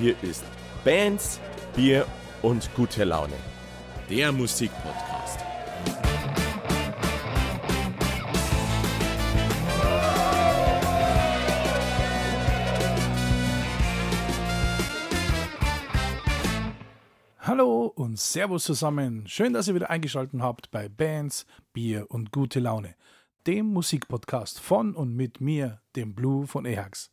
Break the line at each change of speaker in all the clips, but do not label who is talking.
Hier ist Bands, Bier und gute Laune. Der Musikpodcast.
Hallo und Servus zusammen. Schön, dass ihr wieder eingeschaltet habt bei Bands, Bier und gute Laune, dem Musikpodcast von und mit mir, dem Blue von Ehax.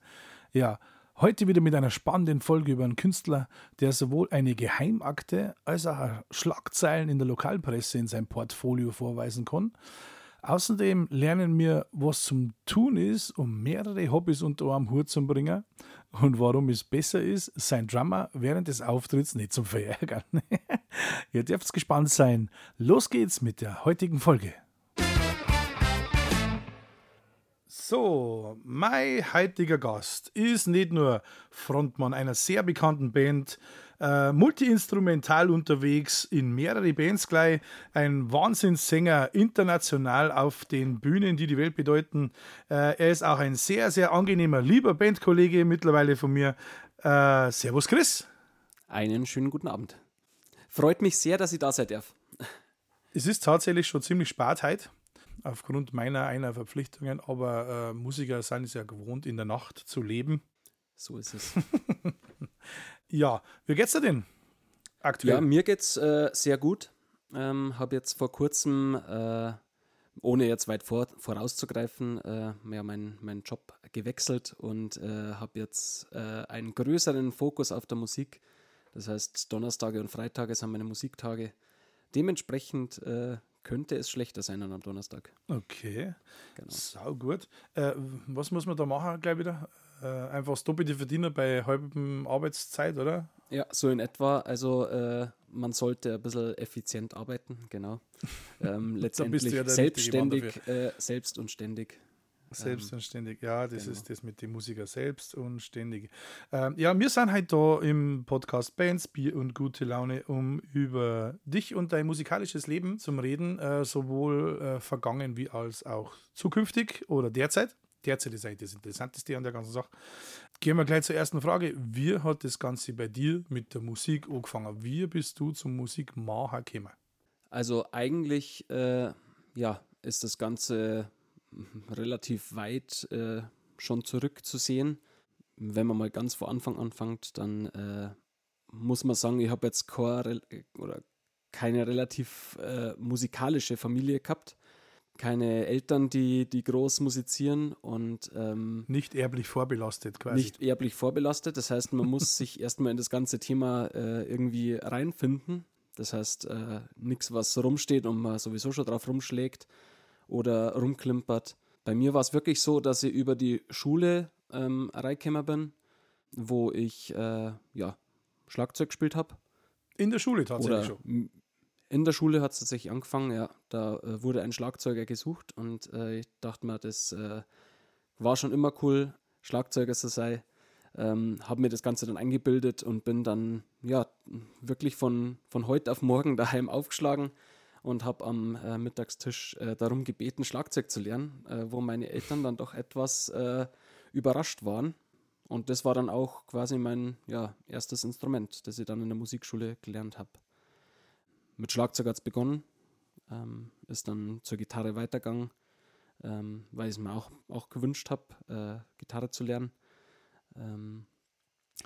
Ja, heute wieder mit einer spannenden Folge über einen Künstler, der sowohl eine Geheimakte als auch Schlagzeilen in der Lokalpresse in seinem Portfolio vorweisen kann. Außerdem lernen wir, was zum Tun ist, um mehrere Hobbys unter einem Hut zu bringen und warum es besser ist, sein Drummer während des Auftritts nicht zu verärgern. Ihr dürft gespannt sein. Los geht's mit der heutigen Folge. So, mein heutiger Gast ist nicht nur Frontmann einer sehr bekannten Band, äh, multiinstrumental unterwegs in mehrere Bands gleich, ein Wahnsinnssänger international auf den Bühnen, die die Welt bedeuten. Äh, er ist auch ein sehr, sehr angenehmer, lieber Bandkollege mittlerweile von mir. Äh, servus Chris.
Einen schönen guten Abend. Freut mich sehr, dass ich da sein darf.
Es ist tatsächlich schon ziemlich spät heute aufgrund meiner einer Verpflichtungen, aber äh, Musiker sind es ja gewohnt, in der Nacht zu leben.
So ist es.
ja, wie geht's dir denn
aktuell? Ja, mir geht's äh, sehr gut. Ähm, habe jetzt vor kurzem, äh, ohne jetzt weit vor, vorauszugreifen, äh, ja, meinen mein Job gewechselt und äh, habe jetzt äh, einen größeren Fokus auf der Musik. Das heißt, Donnerstage und Freitage sind meine Musiktage. Dementsprechend äh, könnte es schlechter sein dann am Donnerstag.
Okay. Genau. Sau gut. Äh, was muss man da machen gleich wieder? Äh, einfach das doppelte Verdienen bei halbem Arbeitszeit, oder?
Ja, so in etwa. Also äh, man sollte ein bisschen effizient arbeiten, genau. Ähm, letztendlich ja selbstständig, äh, selbst und ständig.
Selbst und ständig, ja, das genau. ist das mit dem Musiker selbst und ständig. Ähm, ja, wir sind halt da im Podcast Bands, Bier und gute Laune, um über dich und dein musikalisches Leben zu reden, äh, sowohl äh, vergangen wie als auch zukünftig oder derzeit. Derzeit ist eigentlich das Interessanteste an der ganzen Sache. Gehen wir gleich zur ersten Frage. Wie hat das Ganze bei dir mit der Musik angefangen? Wie bist du zum Musikmacher gekommen?
Also eigentlich, äh, ja, ist das Ganze relativ weit äh, schon zurückzusehen. Wenn man mal ganz vor Anfang anfängt, dann äh, muss man sagen, ich habe jetzt keine, oder keine relativ äh, musikalische Familie gehabt. Keine Eltern, die, die groß musizieren und ähm,
nicht erblich vorbelastet quasi.
Nicht erblich vorbelastet. Das heißt, man muss sich erstmal in das ganze Thema äh, irgendwie reinfinden. Das heißt, äh, nichts, was rumsteht und man sowieso schon drauf rumschlägt oder rumklimpert. Bei mir war es wirklich so, dass ich über die Schule ähm, reingekommen bin, wo ich äh, ja, Schlagzeug gespielt habe.
In der Schule tatsächlich
schon? In der Schule hat es tatsächlich angefangen, ja. Da äh, wurde ein Schlagzeuger gesucht und äh, ich dachte mir, das äh, war schon immer cool, Schlagzeuger zu sein. Ähm, habe mir das Ganze dann eingebildet und bin dann ja wirklich von, von heute auf morgen daheim aufgeschlagen und habe am äh, Mittagstisch äh, darum gebeten, Schlagzeug zu lernen, äh, wo meine Eltern dann doch etwas äh, überrascht waren. Und das war dann auch quasi mein ja, erstes Instrument, das ich dann in der Musikschule gelernt habe. Mit Schlagzeug hat es begonnen, ähm, ist dann zur Gitarre weitergegangen, ähm, weil ich es mir auch, auch gewünscht habe, äh, Gitarre zu lernen. Ähm,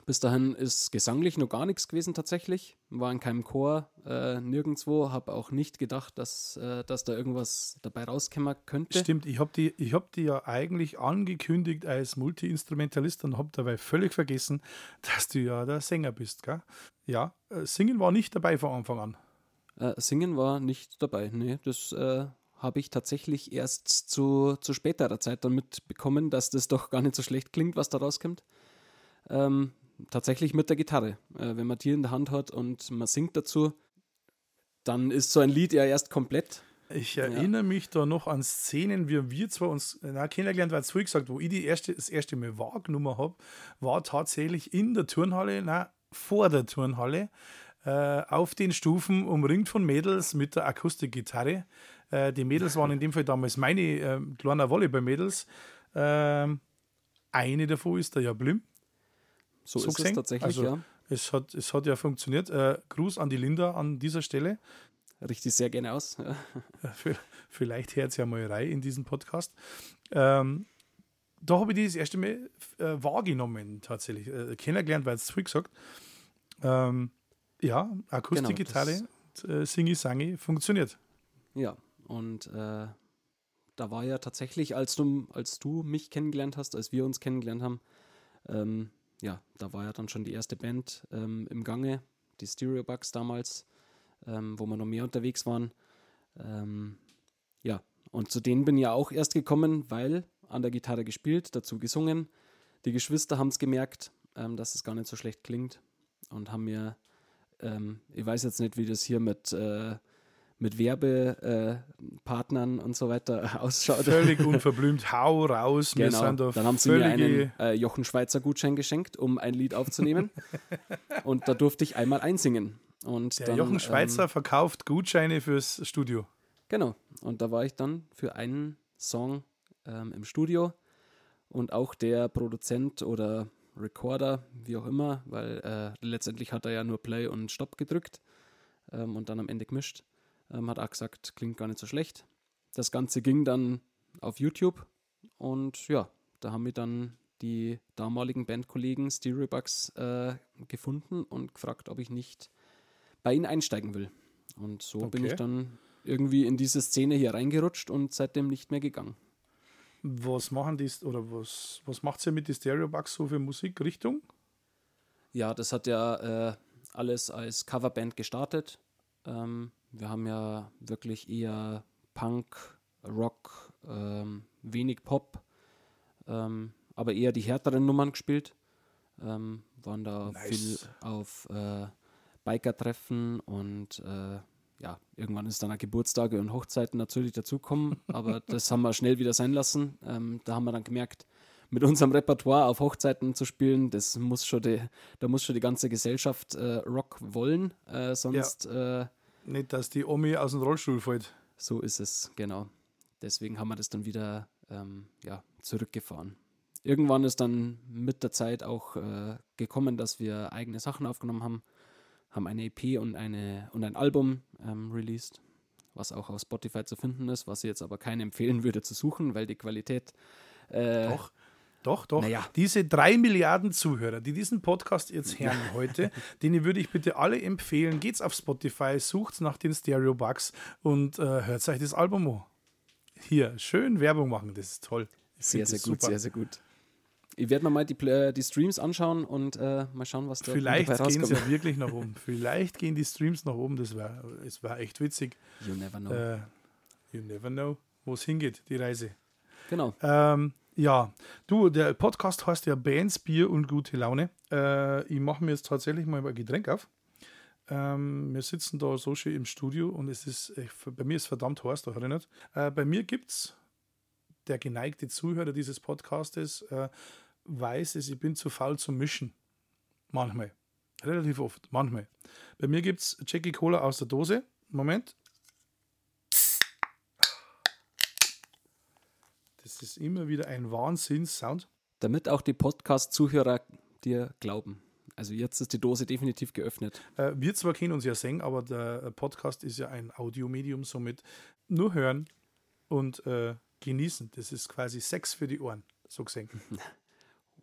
bis dahin ist gesanglich noch gar nichts gewesen tatsächlich. War in keinem Chor, äh, nirgendwo. Habe auch nicht gedacht, dass, äh, dass da irgendwas dabei rauskommen könnte.
Stimmt, ich habe die, hab die ja eigentlich angekündigt als Multi-Instrumentalist und habe dabei völlig vergessen, dass du ja der Sänger bist. Gell? Ja, äh, Singen war nicht dabei von Anfang an.
Äh, Singen war nicht dabei, nee. Das äh, habe ich tatsächlich erst zu, zu späterer Zeit dann mitbekommen, dass das doch gar nicht so schlecht klingt, was da rauskommt. Ähm, tatsächlich mit der Gitarre. Äh, wenn man die in der Hand hat und man singt dazu, dann ist so ein Lied ja erst komplett.
Ich erinnere ja. mich da noch an Szenen, wie wir zwar uns na, kennengelernt, weil es früh gesagt, wo ich die erste, das erste Mal wahrgenommen habe, war tatsächlich in der Turnhalle, na, vor der Turnhalle, äh, auf den Stufen umringt von Mädels mit der Akustikgitarre. Äh, die Mädels waren in dem Fall damals meine äh, kleinen Volleyball-Mädels. Ähm, eine davon ist der ja Blim.
So, so ist gesehen? es tatsächlich, also, ja.
es hat, es hat ja funktioniert. Äh, Gruß an die Linda an dieser Stelle.
Richtig sehr gerne aus.
Äh, vielleicht hört es ja mal rein in diesem Podcast. Ähm, da habe ich das erste Mal äh, wahrgenommen, tatsächlich. Äh, kennengelernt, weil es zu früh gesagt. Ähm, ja, Akustikgitarre, genau, äh, Singi Sangi, funktioniert.
Ja, und äh, da war ja tatsächlich, als du, als du mich kennengelernt hast, als wir uns kennengelernt haben, ähm, ja, da war ja dann schon die erste Band ähm, im Gange, die Stereobugs damals, ähm, wo wir noch mehr unterwegs waren. Ähm, ja, und zu denen bin ich ja auch erst gekommen, weil an der Gitarre gespielt, dazu gesungen. Die Geschwister haben es gemerkt, ähm, dass es gar nicht so schlecht klingt und haben mir, ähm, ich weiß jetzt nicht, wie das hier mit äh, mit Werbepartnern äh, und so weiter ausschaut.
Völlig unverblümt, hau raus.
Genau. Da Dann haben sie mir einen äh, Jochen Schweizer Gutschein geschenkt, um ein Lied aufzunehmen. und da durfte ich einmal einsingen. Und
Der
dann,
Jochen Schweizer ähm, verkauft Gutscheine fürs Studio.
Genau. Und da war ich dann für einen Song ähm, im Studio und auch der Produzent oder Recorder, wie auch immer, weil äh, letztendlich hat er ja nur Play und Stop gedrückt ähm, und dann am Ende gemischt. Ähm, hat auch gesagt, klingt gar nicht so schlecht. Das Ganze ging dann auf YouTube und ja, da haben wir dann die damaligen Bandkollegen Stereobugs äh, gefunden und gefragt, ob ich nicht bei ihnen einsteigen will. Und so okay. bin ich dann irgendwie in diese Szene hier reingerutscht und seitdem nicht mehr gegangen.
Was machen die oder was, was macht ihr mit den Stereobugs so für Musikrichtung?
Ja, das hat ja äh, alles als Coverband gestartet. Ähm, wir haben ja wirklich eher Punk, Rock, ähm, wenig Pop, ähm, aber eher die härteren Nummern gespielt. Ähm, waren da nice. viel auf äh, Biker-Treffen und äh, ja, irgendwann ist dann auch Geburtstage und Hochzeiten natürlich dazukommen, aber das haben wir schnell wieder sein lassen. Ähm, da haben wir dann gemerkt, mit unserem Repertoire auf Hochzeiten zu spielen, das muss schon die, da muss schon die ganze Gesellschaft äh, Rock wollen, äh, sonst ja.
Nicht, dass die Omi aus dem Rollstuhl fällt.
So ist es, genau. Deswegen haben wir das dann wieder ähm, ja, zurückgefahren. Irgendwann ist dann mit der Zeit auch äh, gekommen, dass wir eigene Sachen aufgenommen haben, haben eine EP und, eine, und ein Album ähm, released, was auch auf Spotify zu finden ist, was ich jetzt aber keinen empfehlen würde zu suchen, weil die Qualität.
Äh, Doch. Doch, doch. Naja. Diese drei Milliarden Zuhörer, die diesen Podcast jetzt hören heute, denen würde ich bitte alle empfehlen, geht's auf Spotify, sucht nach den Stereo Bugs und äh, hört euch das Album an. Hier, schön Werbung machen, das ist toll.
Ich sehr, sehr gut, super. sehr, sehr gut. Ich werde mir mal die, die Streams anschauen und äh, mal schauen, was da
Vielleicht gehen sie ja wirklich nach oben. Vielleicht gehen die Streams nach oben, das war, es war echt witzig.
You never know.
Äh, you never know, wo es hingeht, die Reise.
Genau.
Ähm, ja, du, der Podcast heißt ja Bands, Bier und gute Laune. Äh, ich mache mir jetzt tatsächlich mal ein Getränk auf. Ähm, wir sitzen da so schön im Studio und es ist, äh, bei mir ist verdammt heiß, da nicht. Äh, bei mir gibt es, der geneigte Zuhörer dieses Podcastes äh, weiß es, ich bin zu faul zum Mischen. Manchmal. Relativ oft, manchmal. Bei mir gibt es Jackie Cola aus der Dose. Moment. Das ist immer wieder ein Wahnsinns-Sound.
Damit auch die Podcast-Zuhörer dir glauben. Also jetzt ist die Dose definitiv geöffnet.
Äh, wir zwar kennen uns ja singen, aber der Podcast ist ja ein Audiomedium, somit nur hören und äh, genießen. Das ist quasi Sex für die Ohren, so gesehen.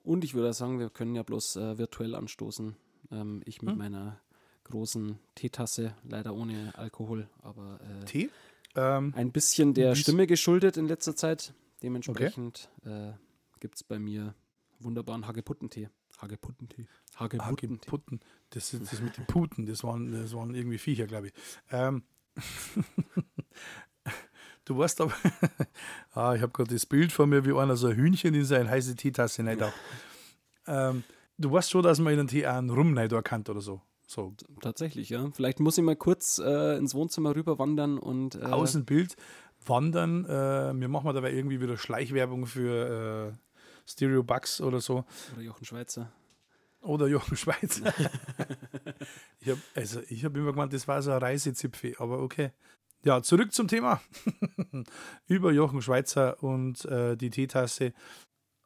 Und ich würde sagen, wir können ja bloß äh, virtuell anstoßen. Ähm, ich mit hm? meiner großen Teetasse, leider ohne Alkohol, aber
äh, Tee?
Ähm, ein bisschen der Stimme geschuldet in letzter Zeit. Dementsprechend okay. äh, gibt es bei mir wunderbaren Hageputtentee. Hageputtentee.
Hageputtentee. Hageputten. Das ist das mit den Puten. Das waren, das waren irgendwie Viecher, glaube ich. Ähm. du weißt aber, ah, ich habe gerade das Bild von mir, wie einer so ein Hühnchen in seine heiße Teetasse nicht auch. Ähm, du weißt schon, dass man in den Tee einen Rum nicht erkannt oder so. So.
Tatsächlich, ja. Vielleicht muss ich mal kurz äh, ins Wohnzimmer rüber wandern und. Äh,
Außenbild wandern. Äh, wir machen dabei irgendwie wieder Schleichwerbung für äh, Stereo Bucks oder so.
Oder Jochen Schweizer.
Oder Jochen Schweizer. ich habe also hab immer gemeint, das war so ein Reisezipfel, aber okay. Ja, zurück zum Thema. Über Jochen Schweizer und äh, die Teetasse.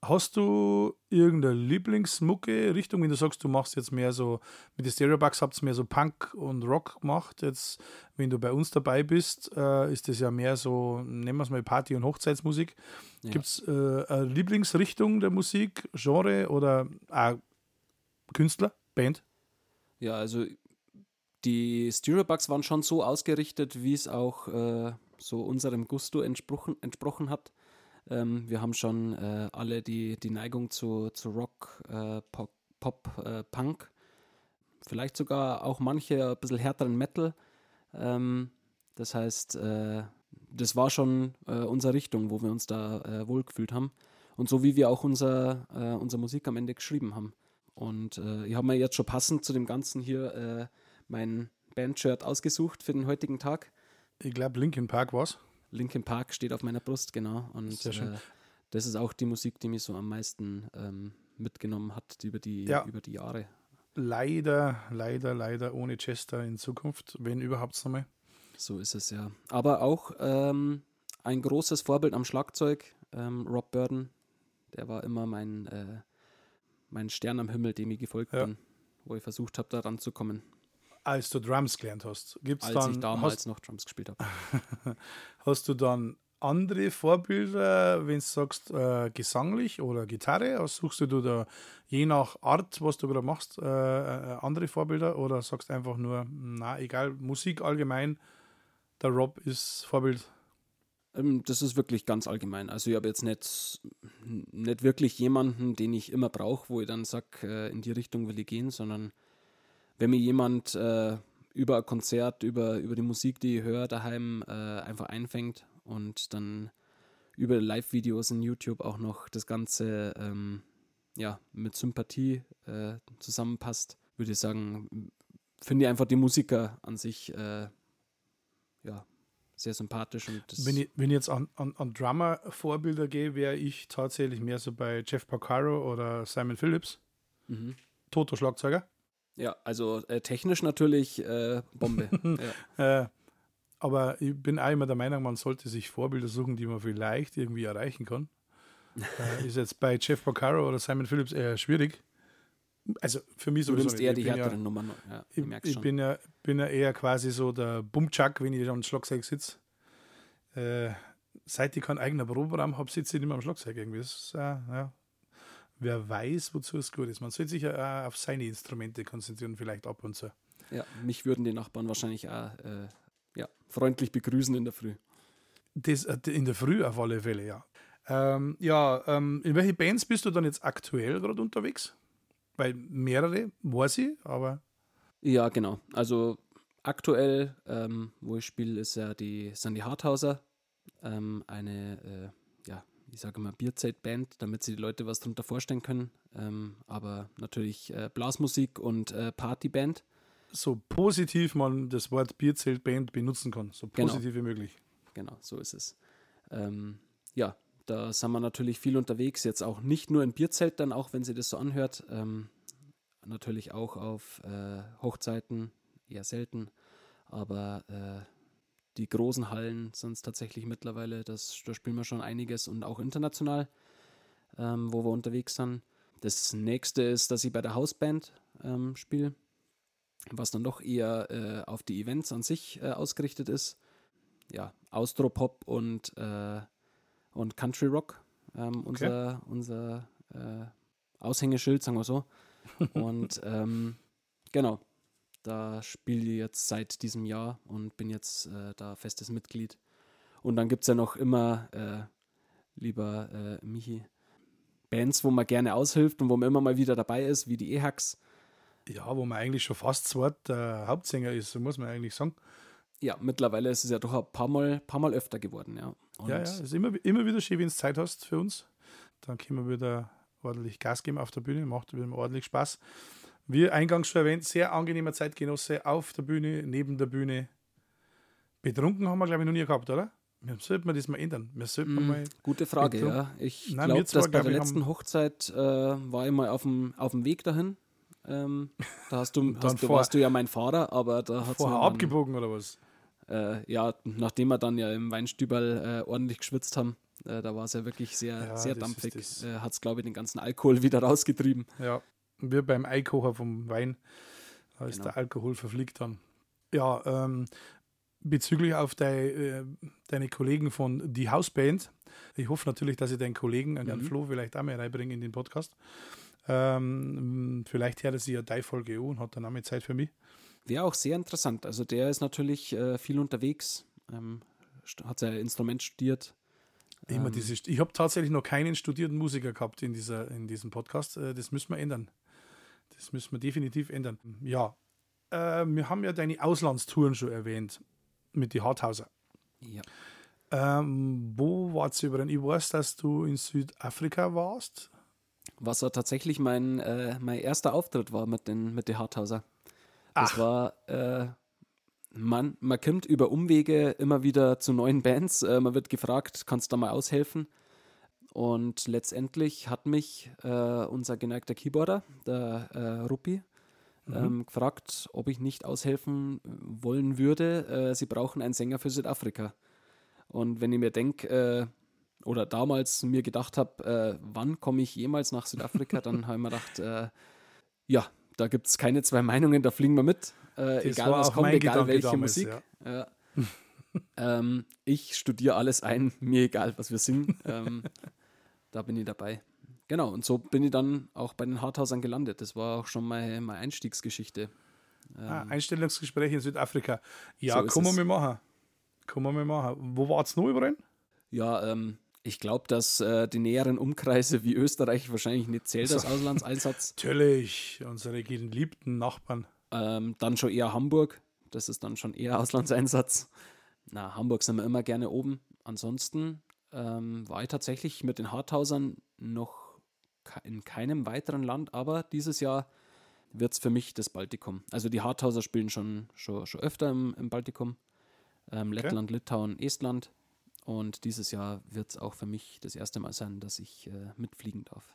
Hast du irgendeine Lieblingsmucke-Richtung, wenn du sagst, du machst jetzt mehr so, mit den Stereobugs habt ihr mehr so Punk und Rock gemacht. Jetzt, wenn du bei uns dabei bist, äh, ist das ja mehr so, nennen wir es mal Party- und Hochzeitsmusik.
Ja.
Gibt es äh, eine Lieblingsrichtung der Musik, Genre oder auch Künstler, Band?
Ja, also die Stereobugs waren schon so ausgerichtet, wie es auch äh, so unserem Gusto entsprochen, entsprochen hat. Ähm, wir haben schon äh, alle die, die Neigung zu, zu Rock, äh, Pop, Pop äh, Punk, vielleicht sogar auch manche ein bisschen härteren Metal. Ähm, das heißt, äh, das war schon äh, unsere Richtung, wo wir uns da äh, wohlgefühlt haben. Und so wie wir auch unser, unsere Musik am Ende geschrieben haben. Und ich habe mir jetzt schon passend zu dem Ganzen hier mein Bandshirt ausgesucht für den heutigen Tag.
Ich glaube, Linkin Park war's.
Linkin Park steht auf meiner Brust, genau. Und
Sehr schön.
Äh, das ist auch die Musik, die mich so am meisten ähm, mitgenommen hat über die,
Ja.
über die Jahre.
Leider, leider, leider ohne Chester in Zukunft, wenn überhaupt nochmal.
So ist es ja. Aber auch ähm, ein großes Vorbild am Schlagzeug, ähm, Rob Burden. Der war immer mein, äh, mein Stern am Himmel, dem ich gefolgt
Ja.
bin, wo ich versucht habe, da ranzukommen,
Als du Drums gelernt hast, gibt's
als
dann,
ich damals
hast,
noch Drums gespielt habe.
hast du dann andere Vorbilder, wenn du sagst, äh, gesanglich oder Gitarre? Suchst du da je nach Art, was du gerade machst, äh, äh, andere Vorbilder oder sagst einfach nur, na egal, Musik allgemein, der Rob ist Vorbild?
Ähm, das ist wirklich ganz allgemein. Also ich habe jetzt nicht, nicht wirklich jemanden, den ich immer brauche, wo ich dann sage, äh, in die Richtung will ich gehen, sondern wenn mir jemand äh, über ein Konzert, über, über die Musik, die ich höre, daheim äh, einfach einfängt und dann über Live-Videos in YouTube auch noch das Ganze ähm, ja, mit Sympathie äh, zusammenpasst, würde ich sagen, finde ich einfach die Musiker an sich äh, ja, sehr sympathisch. Und
Wenn ich, wenn ich jetzt an, an, an Drummer-Vorbilder gehe, wäre ich tatsächlich mehr so bei Jeff Porcaro oder Simon Phillips,
mhm.
Toto-Schlagzeuger.
Ja, also äh, technisch natürlich äh, Bombe. ja.
Äh, aber ich bin auch immer der Meinung, man sollte sich Vorbilder suchen, die man vielleicht irgendwie erreichen kann. äh, ist jetzt bei Jeff Porcaro oder Simon Phillips eher schwierig. Also für mich
Du
sowieso
nimmst
nicht.
eher die
bin ja-
härteren Nummern. Ja, ich
Ich, bin, ja, bin ja eher quasi so der Bumchuck, wenn ich am Schlagzeug sitze. Äh, seit ich keinen eigenen Proberaum habe, sitze ich nicht mehr am Schlagzeug irgendwie. Das ist, äh, ja. Wer weiß, wozu es gut ist. Man sollte sich ja auch auf seine Instrumente konzentrieren, vielleicht ab und zu.
ja, mich würden die Nachbarn wahrscheinlich auch äh, ja, freundlich begrüßen in der Früh.
Das, äh, in der Früh auf alle Fälle, ja. Ähm, ja, ähm, in welche Bands bist du dann jetzt aktuell gerade unterwegs? Weil mehrere, weiß ich, aber
Ja, genau. Also aktuell, ähm, wo ich spiele, ist ja die Sandy Harthauser, ähm, eine, äh, ja, ich sage mal Bierzeit-Band, damit sich die Leute was darunter vorstellen können. Ähm, aber natürlich äh, Blasmusik und äh, Partyband.
so positiv man das Wort Bierzeltband benutzen kann. So
Genau.
positiv wie möglich.
Genau, so ist es. Ähm, ja, da sind wir natürlich viel unterwegs, jetzt auch nicht nur in Bierzeltern, auch wenn sie das so anhört, ähm, natürlich auch auf äh, Hochzeiten, eher selten, aber äh, die großen Hallen sind es tatsächlich mittlerweile, das, da spielen wir schon einiges und auch international, ähm, wo wir unterwegs sind. Das nächste ist, dass ich bei der Hausband ähm, spiele, was dann doch eher äh, auf die Events an sich äh, ausgerichtet ist ja, Austropop und, äh, und Country Rock. Ähm, unser unser äh, Aushängeschild, sagen wir so. und ähm, genau, da spiele ich jetzt seit diesem Jahr und bin jetzt äh, da festes Mitglied. Und dann gibt es ja noch immer, äh, lieber äh, Michi, Bands, wo man gerne aushilft und wo man immer mal wieder dabei ist, wie die E-Hacks.
Ja, wo man eigentlich schon fast zweit der Hauptsänger ist, so muss man eigentlich sagen.
Ja, mittlerweile ist es ja doch ein paar Mal, paar mal öfter geworden, ja. Und
ja, ja, es ist immer, immer wieder schön, wenn du Zeit hast für uns. Dann können wir wieder ordentlich Gas geben auf der Bühne, macht wieder ordentlich Spaß. Wie eingangs schon erwähnt, sehr angenehmer Zeitgenosse auf der Bühne, neben der Bühne. Betrunken haben wir, glaube ich, noch nie gehabt, oder? Wir sollten wir das mal ändern. Wir sollten
Mm,
mal.
Gute Frage, ja. Ich glaube, dass bei der letzten Hochzeit äh, war ich mal auf dem, auf dem Weg dahin. Ähm, da hast du,
dann
hast du, warst du ja mein Fahrer, aber da hat
Vorher abgebogen oder was?
äh, ja, nachdem wir dann ja im Weinstüberl äh, ordentlich geschwitzt haben, Äh, da war es ja wirklich sehr,
Ja,
sehr dampfig. Äh, Hat es, glaube ich, den ganzen Alkohol wieder rausgetrieben.
Ja, wir beim Einkocher vom Wein, da ist
Genau.
der Alkohol verfliegt dann. Ja, ähm, bezüglich auf dei, äh, deine Kollegen von Die Hausband, ich hoffe natürlich, dass ich deinen Kollegen, den
Mhm.
Flo, vielleicht auch mal reinbringe in den Podcast. Ähm, vielleicht hört er sich ja deine Folge an und hat dann auch mal Zeit für mich.
Wäre auch sehr interessant. Also der ist natürlich äh, viel unterwegs, ähm, hat sein Instrument studiert.
Immer
Ähm,
diese, ich habe tatsächlich noch keinen studierten Musiker gehabt in, dieser, in diesem Podcast. Äh, Das müssen wir ändern. Das müssen wir definitiv ändern. Ja, äh, wir haben ja deine Auslandstouren schon erwähnt mit die Harthauser.
Ja.
Ähm, wo warst du überall? Ich weiß, dass du in Südafrika warst.
Was ja tatsächlich mein, äh, mein erster Auftritt war mit den, mit den Harthauser. Das
Ach.
war, äh, man, man kommt über Umwege immer wieder zu neuen Bands. Äh, man wird gefragt, kannst du da mal aushelfen? Und letztendlich hat mich äh, unser geneigter Keyboarder, der äh, Ruppi, ähm, gefragt, ob ich nicht aushelfen wollen würde. Äh, sie brauchen einen Sänger für Südafrika. Und wenn ich mir denke, äh, oder damals mir gedacht habe, äh, wann komme ich jemals nach Südafrika, dann habe ich mir gedacht, äh, ja, da gibt es keine zwei Meinungen, da fliegen wir mit. Egal was kommt, egal
Gedanke
welche
damals,
Musik.
Ja.
ähm, ich studiere alles ein, mir egal, was wir singen. Ähm, da bin ich dabei. Genau, und so bin ich dann auch bei den Harthausern gelandet. Das war auch schon meine, meine Einstiegsgeschichte.
Ah, Einstellungsgespräch in Südafrika. Ja,
So es.
mal machen. Man mal machen. Wo war's noch überall?
Ja, ähm, ich glaube, dass äh, die näheren Umkreise wie Österreich wahrscheinlich nicht zählt als Auslandseinsatz.
Natürlich, unsere geliebten Nachbarn.
Ähm, dann schon eher Hamburg. Das ist dann schon eher Auslandseinsatz. Na, Hamburg sind wir immer gerne oben. Ansonsten ähm, war ich tatsächlich mit den Harthausern noch in keinem weiteren Land, aber dieses Jahr wird es für mich das Baltikum. Also die Harthauser spielen schon, schon, schon öfter im, im Baltikum. Ähm, Lettland, Litauen, Estland. Und dieses Jahr wird es auch für mich das erste Mal sein, dass ich äh, mitfliegen darf.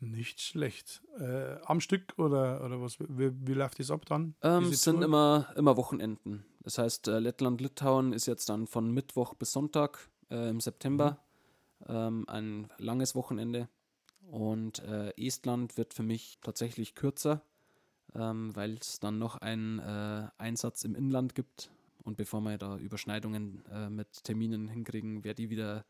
Nicht schlecht. Äh, am Stück oder, oder was? Wie, wie läuft das ab dann?
Ähm, es sind immer, immer Wochenenden. Das heißt, äh, Lettland, Litauen ist jetzt dann von Mittwoch bis Sonntag äh, im September ähm, ein langes Wochenende. Und äh, Estland wird für mich tatsächlich kürzer, ähm, weil es dann noch einen äh, Einsatz im Inland gibt. Und bevor wir da Überschneidungen äh, mit Terminen hinkriegen, werde ich wieder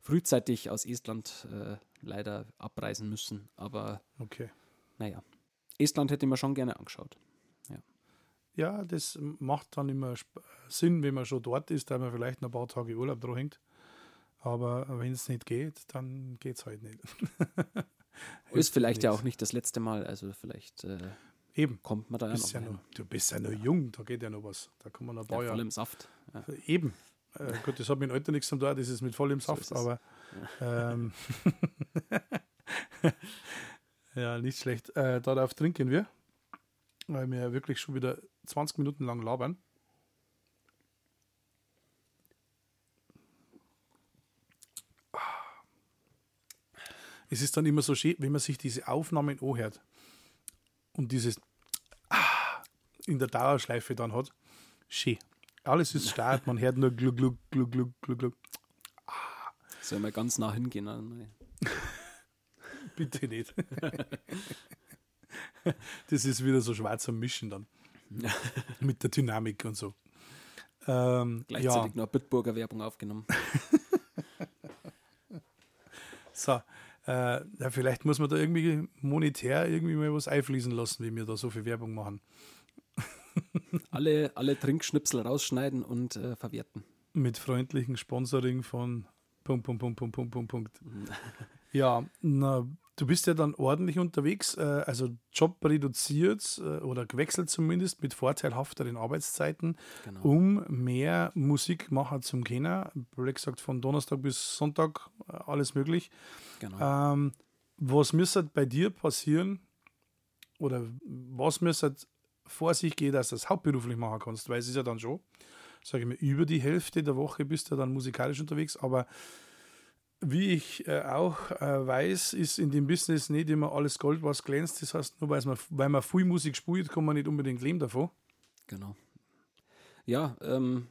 frühzeitig aus Estland äh, leider abreisen müssen. Aber
Okay.
naja, Estland hätte ich mir schon gerne angeschaut.
Ja, das macht dann immer Sinn, wenn man schon dort ist, da man vielleicht noch ein paar Tage Urlaub dran hängt. Aber wenn es nicht geht, dann geht es halt nicht.
Ist vielleicht ja
nichts.
auch nicht das letzte Mal, also vielleicht äh,
Eben.
kommt man da ja
Bist
noch
ja noch, du bist ja noch jung, da geht ja noch was. Da kann man noch ein paar
ja, voll im Saft. Ja.
Eben. Äh, gut, das hat mit dem Alter nichts zu tun, das ist mit vollem
So
Saft,
es.
aber ähm, ja, nicht schlecht. Äh, darauf trinken wir, weil wir wirklich schon wieder 20 Minuten lang labern. Es ist dann immer so schön, wenn man sich diese Aufnahmen anhört und dieses Ah in der Dauerschleife dann hat. Schön. Alles ist stark, man hört nur gluck, gluck, gluck, gluck, gluck, gluck.
Soll mal ganz nah hingehen. Nein.
Bitte nicht. das ist wieder so schwarz am Mischen dann. Mit der Dynamik und so. Ähm, ja,
Gleichzeitig noch Bitburger Werbung aufgenommen.
so. Äh, ja, vielleicht muss man da irgendwie monetär irgendwie mal was einfließen lassen, wie wir da so viel Werbung machen.
Alle, alle Trinkschnipsel rausschneiden und äh, verwerten.
Mit freundlichem Sponsoring von Punkt, Punkt, Punkt, Punkt, Punkt, Punkt, Punkt. Ja, na, du bist ja dann ordentlich unterwegs, äh, also Job reduziert äh, oder gewechselt zumindest mit vorteilhafteren Arbeitszeiten,
Genau.
um mehr Musik machen zum Kennen. Wie gesagt, von Donnerstag bis Sonntag äh, alles möglich.
genau.
Ähm, was müsste bei dir passieren oder was müsste vor sich gehen, dass du das hauptberuflich machen kannst? Weil es ist ja dann schon, sage ich mal, über die Hälfte der Woche bist du dann musikalisch unterwegs, aber wie ich äh, auch äh, weiß, ist in dem Business nicht immer alles Gold, was glänzt. Das heißt, nur weil man, weil man viel Musik spielt, kann man nicht unbedingt leben davon.
Genau. Ja, ähm,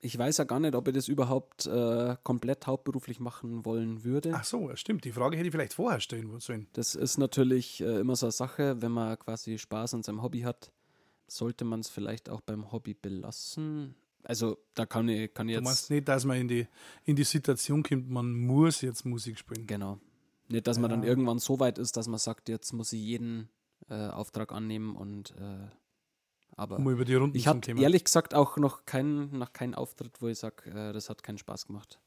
ich weiß ja gar nicht, ob ich das überhaupt äh, komplett hauptberuflich machen wollen würde.
Ach so, stimmt. Die Frage hätte ich vielleicht vorher stellen sollen.
Das ist natürlich äh, immer so eine Sache, wenn man quasi Spaß an seinem Hobby hat, sollte man es vielleicht auch beim Hobby belassen. Also da kann ich, kann ich
Du
jetzt.
meinst nicht, dass man in die, in die Situation kommt, man muss jetzt Musik spielen.
Genau. Nicht, dass man dann
Ja.
irgendwann so weit ist, dass man sagt, jetzt muss ich jeden äh, Auftrag annehmen und äh, aber
Mal über die Runden
ich
Thema.
ehrlich gesagt auch noch keinen, noch keinen Auftritt, wo ich sage, äh, das hat keinen Spaß gemacht.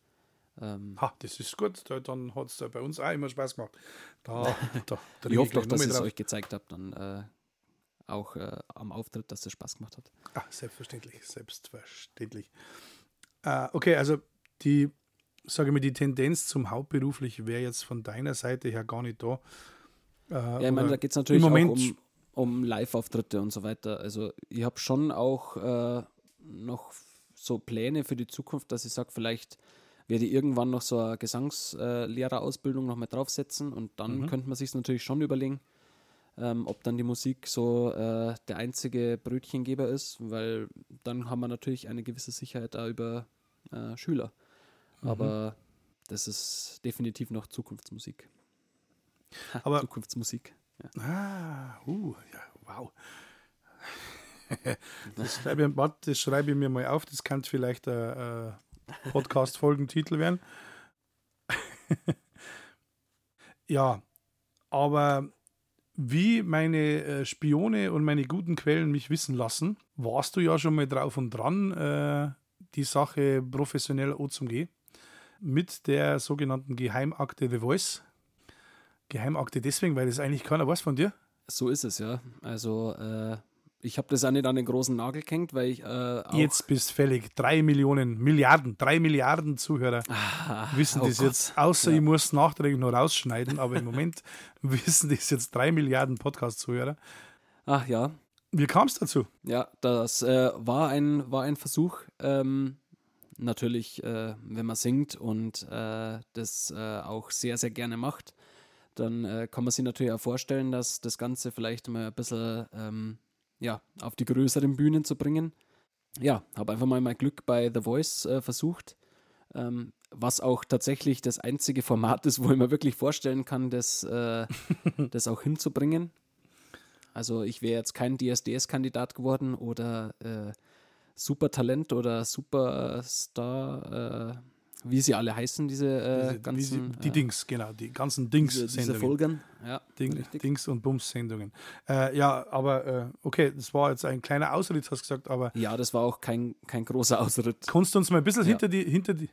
Ähm,
Ha, das ist gut. Da, dann hat es bei uns auch immer Spaß gemacht. Da, da, da
ich hoffe doch, dass ich es euch gezeigt habe, dann äh, auch äh, am Auftritt, dass es Spaß gemacht hat.
Ah, selbstverständlich, selbstverständlich. Äh, okay, also die, sage mal, die Tendenz zum hauptberuflich wäre jetzt von deiner Seite her gar nicht da. Äh,
Ja, ich meine, da geht es natürlich
im Moment
auch um, um Live-Auftritte und so weiter. Also ich habe schon auch äh, noch so Pläne für die Zukunft, dass ich sage, vielleicht werde ich irgendwann noch so eine Gesangslehrerausbildung noch mal draufsetzen und dann
Mhm.
könnte man sich natürlich schon überlegen, ähm, ob dann die Musik so äh, der einzige Brötchengeber ist, weil dann haben wir natürlich eine gewisse Sicherheit da über äh, Schüler.
Mhm.
Aber das ist definitiv noch Zukunftsmusik. Ha,
Aber-
Zukunftsmusik.
Ah, uh, ja, wow. Das schreibe, ich, warte, das schreibe ich mir mal auf. Das kann vielleicht ein äh, Podcast-Folgentitel werden. ja, aber wie meine äh, Spione und meine guten Quellen mich wissen lassen, warst du ja schon mal drauf und dran, äh, die Sache professionell anzugehen. Mit der sogenannten Geheimakte The Voice. Geheimakte deswegen, weil das eigentlich keiner weiß von dir.
So ist es, ja. Also, äh, ich habe das auch nicht an den großen Nagel gehängt, weil ich äh, auch.
Jetzt bist fällig. Drei Millionen, Milliarden, drei Milliarden Zuhörer
Ah,
wissen
oh
das
Gott.
jetzt, außer
Ja.
ich muss nachträglich noch rausschneiden, aber im Moment wissen das jetzt drei Milliarden Podcast-Zuhörer.
Ach ja.
Wie kam es dazu?
Ja, das äh, war, ein, war ein Versuch. Ähm, natürlich, äh, wenn man singt und äh, das äh, auch sehr, sehr gerne macht, dann äh, kann man sich natürlich auch vorstellen, dass das Ganze vielleicht mal ein bisschen ähm, ja, auf die größeren Bühnen zu bringen. Ja, habe einfach mal mein Glück bei The Voice äh, versucht, ähm, was auch tatsächlich das einzige Format ist, wo ich mir wirklich vorstellen kann, das, äh, das auch hinzubringen. Also ich wäre jetzt kein DSDS-Kandidat geworden oder äh, Supertalent oder Superstar, äh, wie sie alle heißen, diese, äh,
Diese-
ganzen
sie- die
äh,
Dings, genau, die ganzen
diese, diese
Dings-Sendungen.
Folgen. Ja,
Ding. Dings und Bums-Sendungen. Äh, ja, aber äh, okay, das war jetzt ein kleiner Ausritt, hast du gesagt, aber
Ja, das war auch kein, kein großer Ausritt.
kannst du uns mal ein bisschen
Ja.
hinter, die, hinter, die,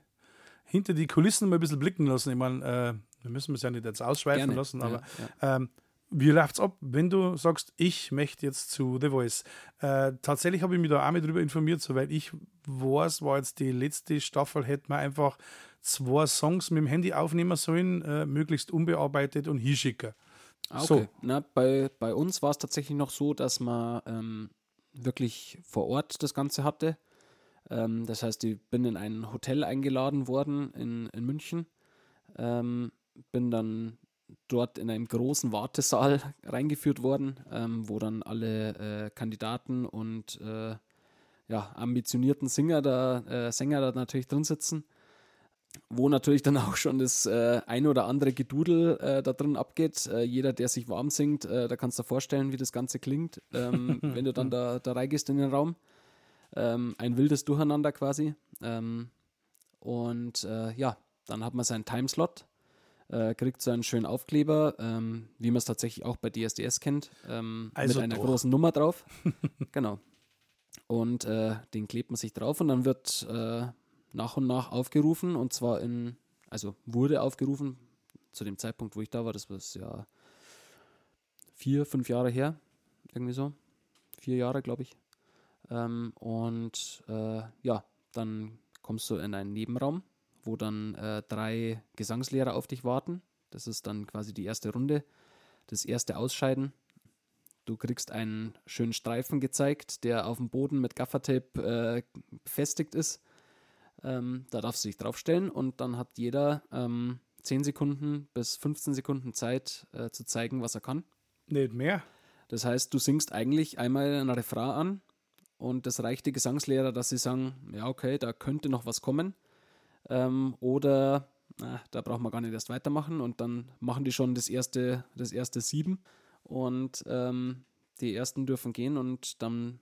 hinter die Kulissen mal ein bisschen blicken lassen? Ich meine, äh, wir müssen es ja nicht jetzt ausschweifen
Gerne.
lassen,
Ja,
aber
ja.
Ähm, wie läuft's ab, wenn du sagst, ich möchte jetzt zu The Voice? Äh, tatsächlich habe ich mich da auch mal drüber informiert, soweit ich weiß, war jetzt die letzte Staffel, hätte man einfach zwei Songs mit dem Handy aufnehmen sollen, äh, möglichst unbearbeitet und hinschicken.
Ah,
So.
okay. Na, bei, bei uns war es tatsächlich noch so, dass man ähm, wirklich vor Ort das Ganze hatte. Ähm, das heißt, ich bin in ein Hotel eingeladen worden in, in München. Ähm, bin dann dort in einem großen Wartesaal reingeführt worden, ähm, wo dann alle äh, Kandidaten und äh, ja, ambitionierten Singer da, äh, Sänger da natürlich drin sitzen wo natürlich dann auch schon das äh, ein oder andere Gedudel äh, da drin abgeht. Äh, jeder, der sich warm singt, da kannst du dir vorstellen, wie das Ganze klingt, ähm, wenn du dann da, da reingehst in den Raum. Ähm, ein wildes Durcheinander quasi. Ähm, und ja, dann hat man seinen Timeslot, äh, kriegt so einen schönen Aufkleber, ähm, wie man es tatsächlich auch bei DSDS kennt, ähm,
Also
mit einer
doch.
großen Nummer drauf. genau. Und äh, den klebt man sich drauf und dann wird äh, nach und nach aufgerufen und zwar in, also wurde aufgerufen zu dem Zeitpunkt, wo ich da war, das war ja vier, fünf Jahre her, irgendwie so, vier Jahre, glaube ich. Ähm, und äh, ja, dann kommst du in einen Nebenraum, wo dann äh, drei Gesangslehrer auf dich warten. Das ist dann quasi die erste Runde, das erste Ausscheiden. Du kriegst einen schönen Streifen gezeigt, der auf dem Boden mit Gaffertape äh, befestigt ist. Ähm, da darfst du dich draufstellen und dann hat jeder ähm, 10 Sekunden bis 15 Sekunden Zeit äh, zu zeigen, was er kann.
Nicht mehr.
Das heißt, du singst eigentlich einmal ein Refrain an und das reicht die Gesangslehrer, dass sie sagen, ja, okay, da könnte noch was kommen. Ähm, oder na, da braucht man gar nicht erst weitermachen und dann machen die schon das erste, das erste Sieben und ähm, die ersten dürfen gehen und dann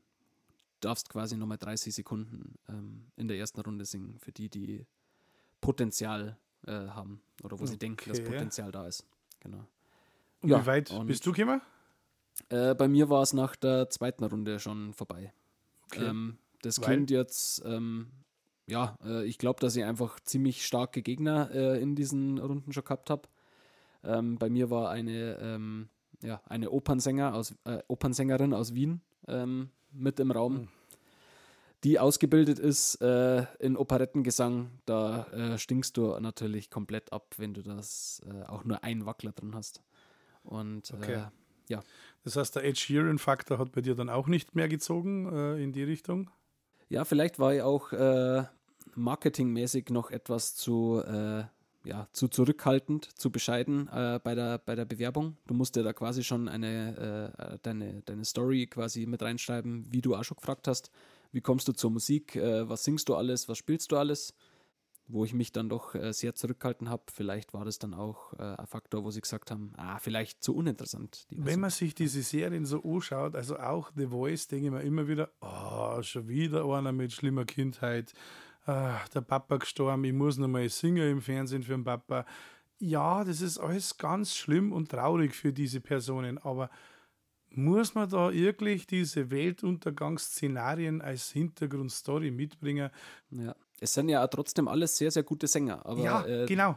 darfst quasi nochmal 30 Sekunden ähm, in der ersten Runde singen, für die, die Potenzial äh, haben oder wo okay. sie denken, dass Potenzial da ist. Genau.
Und ja, wie weit bist du gekommen?
Äh, bei mir war es nach der zweiten Runde schon vorbei. Okay. Ähm, das Weil? klingt jetzt, ähm, ja, äh, ich glaube, dass ich einfach ziemlich starke Gegner äh, in diesen Runden schon gehabt habe. Ähm, bei mir war eine, ähm, ja, eine Opernsänger aus, äh, Opernsängerin aus Wien ähm, mit im Raum. Mhm die ausgebildet ist äh, in Operettengesang, da äh, stinkst du natürlich komplett ab, wenn du das äh, auch nur einen Wackler drin hast. Und okay. ja.
Das heißt, der Ed Sheeran-Faktor hat bei dir dann auch nicht mehr gezogen in die Richtung?
Ja, vielleicht war ich auch äh, marketingmäßig noch etwas zu, ja, zu zurückhaltend, zu bescheiden bei, der, bei der Bewerbung. Du musst ja da quasi schon eine, deine, deine Story quasi mit reinschreiben, wie du auch schon gefragt hast. Wie kommst du zur Musik, äh, was singst du alles, was spielst du alles, wo ich mich dann doch äh, sehr zurückgehalten habe. Vielleicht war das dann auch äh, ein Faktor, wo sie gesagt haben, ah, vielleicht zu uninteressant.
Wenn man sich diese Serien so anschaut, also auch The Voice, denke ich mir immer wieder, oh, schon wieder einer mit schlimmer Kindheit, ah, der Papa gestorben, ich muss nochmal singen im Fernsehen für den Papa. Ja, das ist alles ganz schlimm und traurig für diese Personen, aber muss man da wirklich diese Weltuntergangsszenarien als Hintergrundstory mitbringen?
Ja, es sind ja trotzdem alles sehr, sehr gute Sänger. Aber,
ja, äh, genau.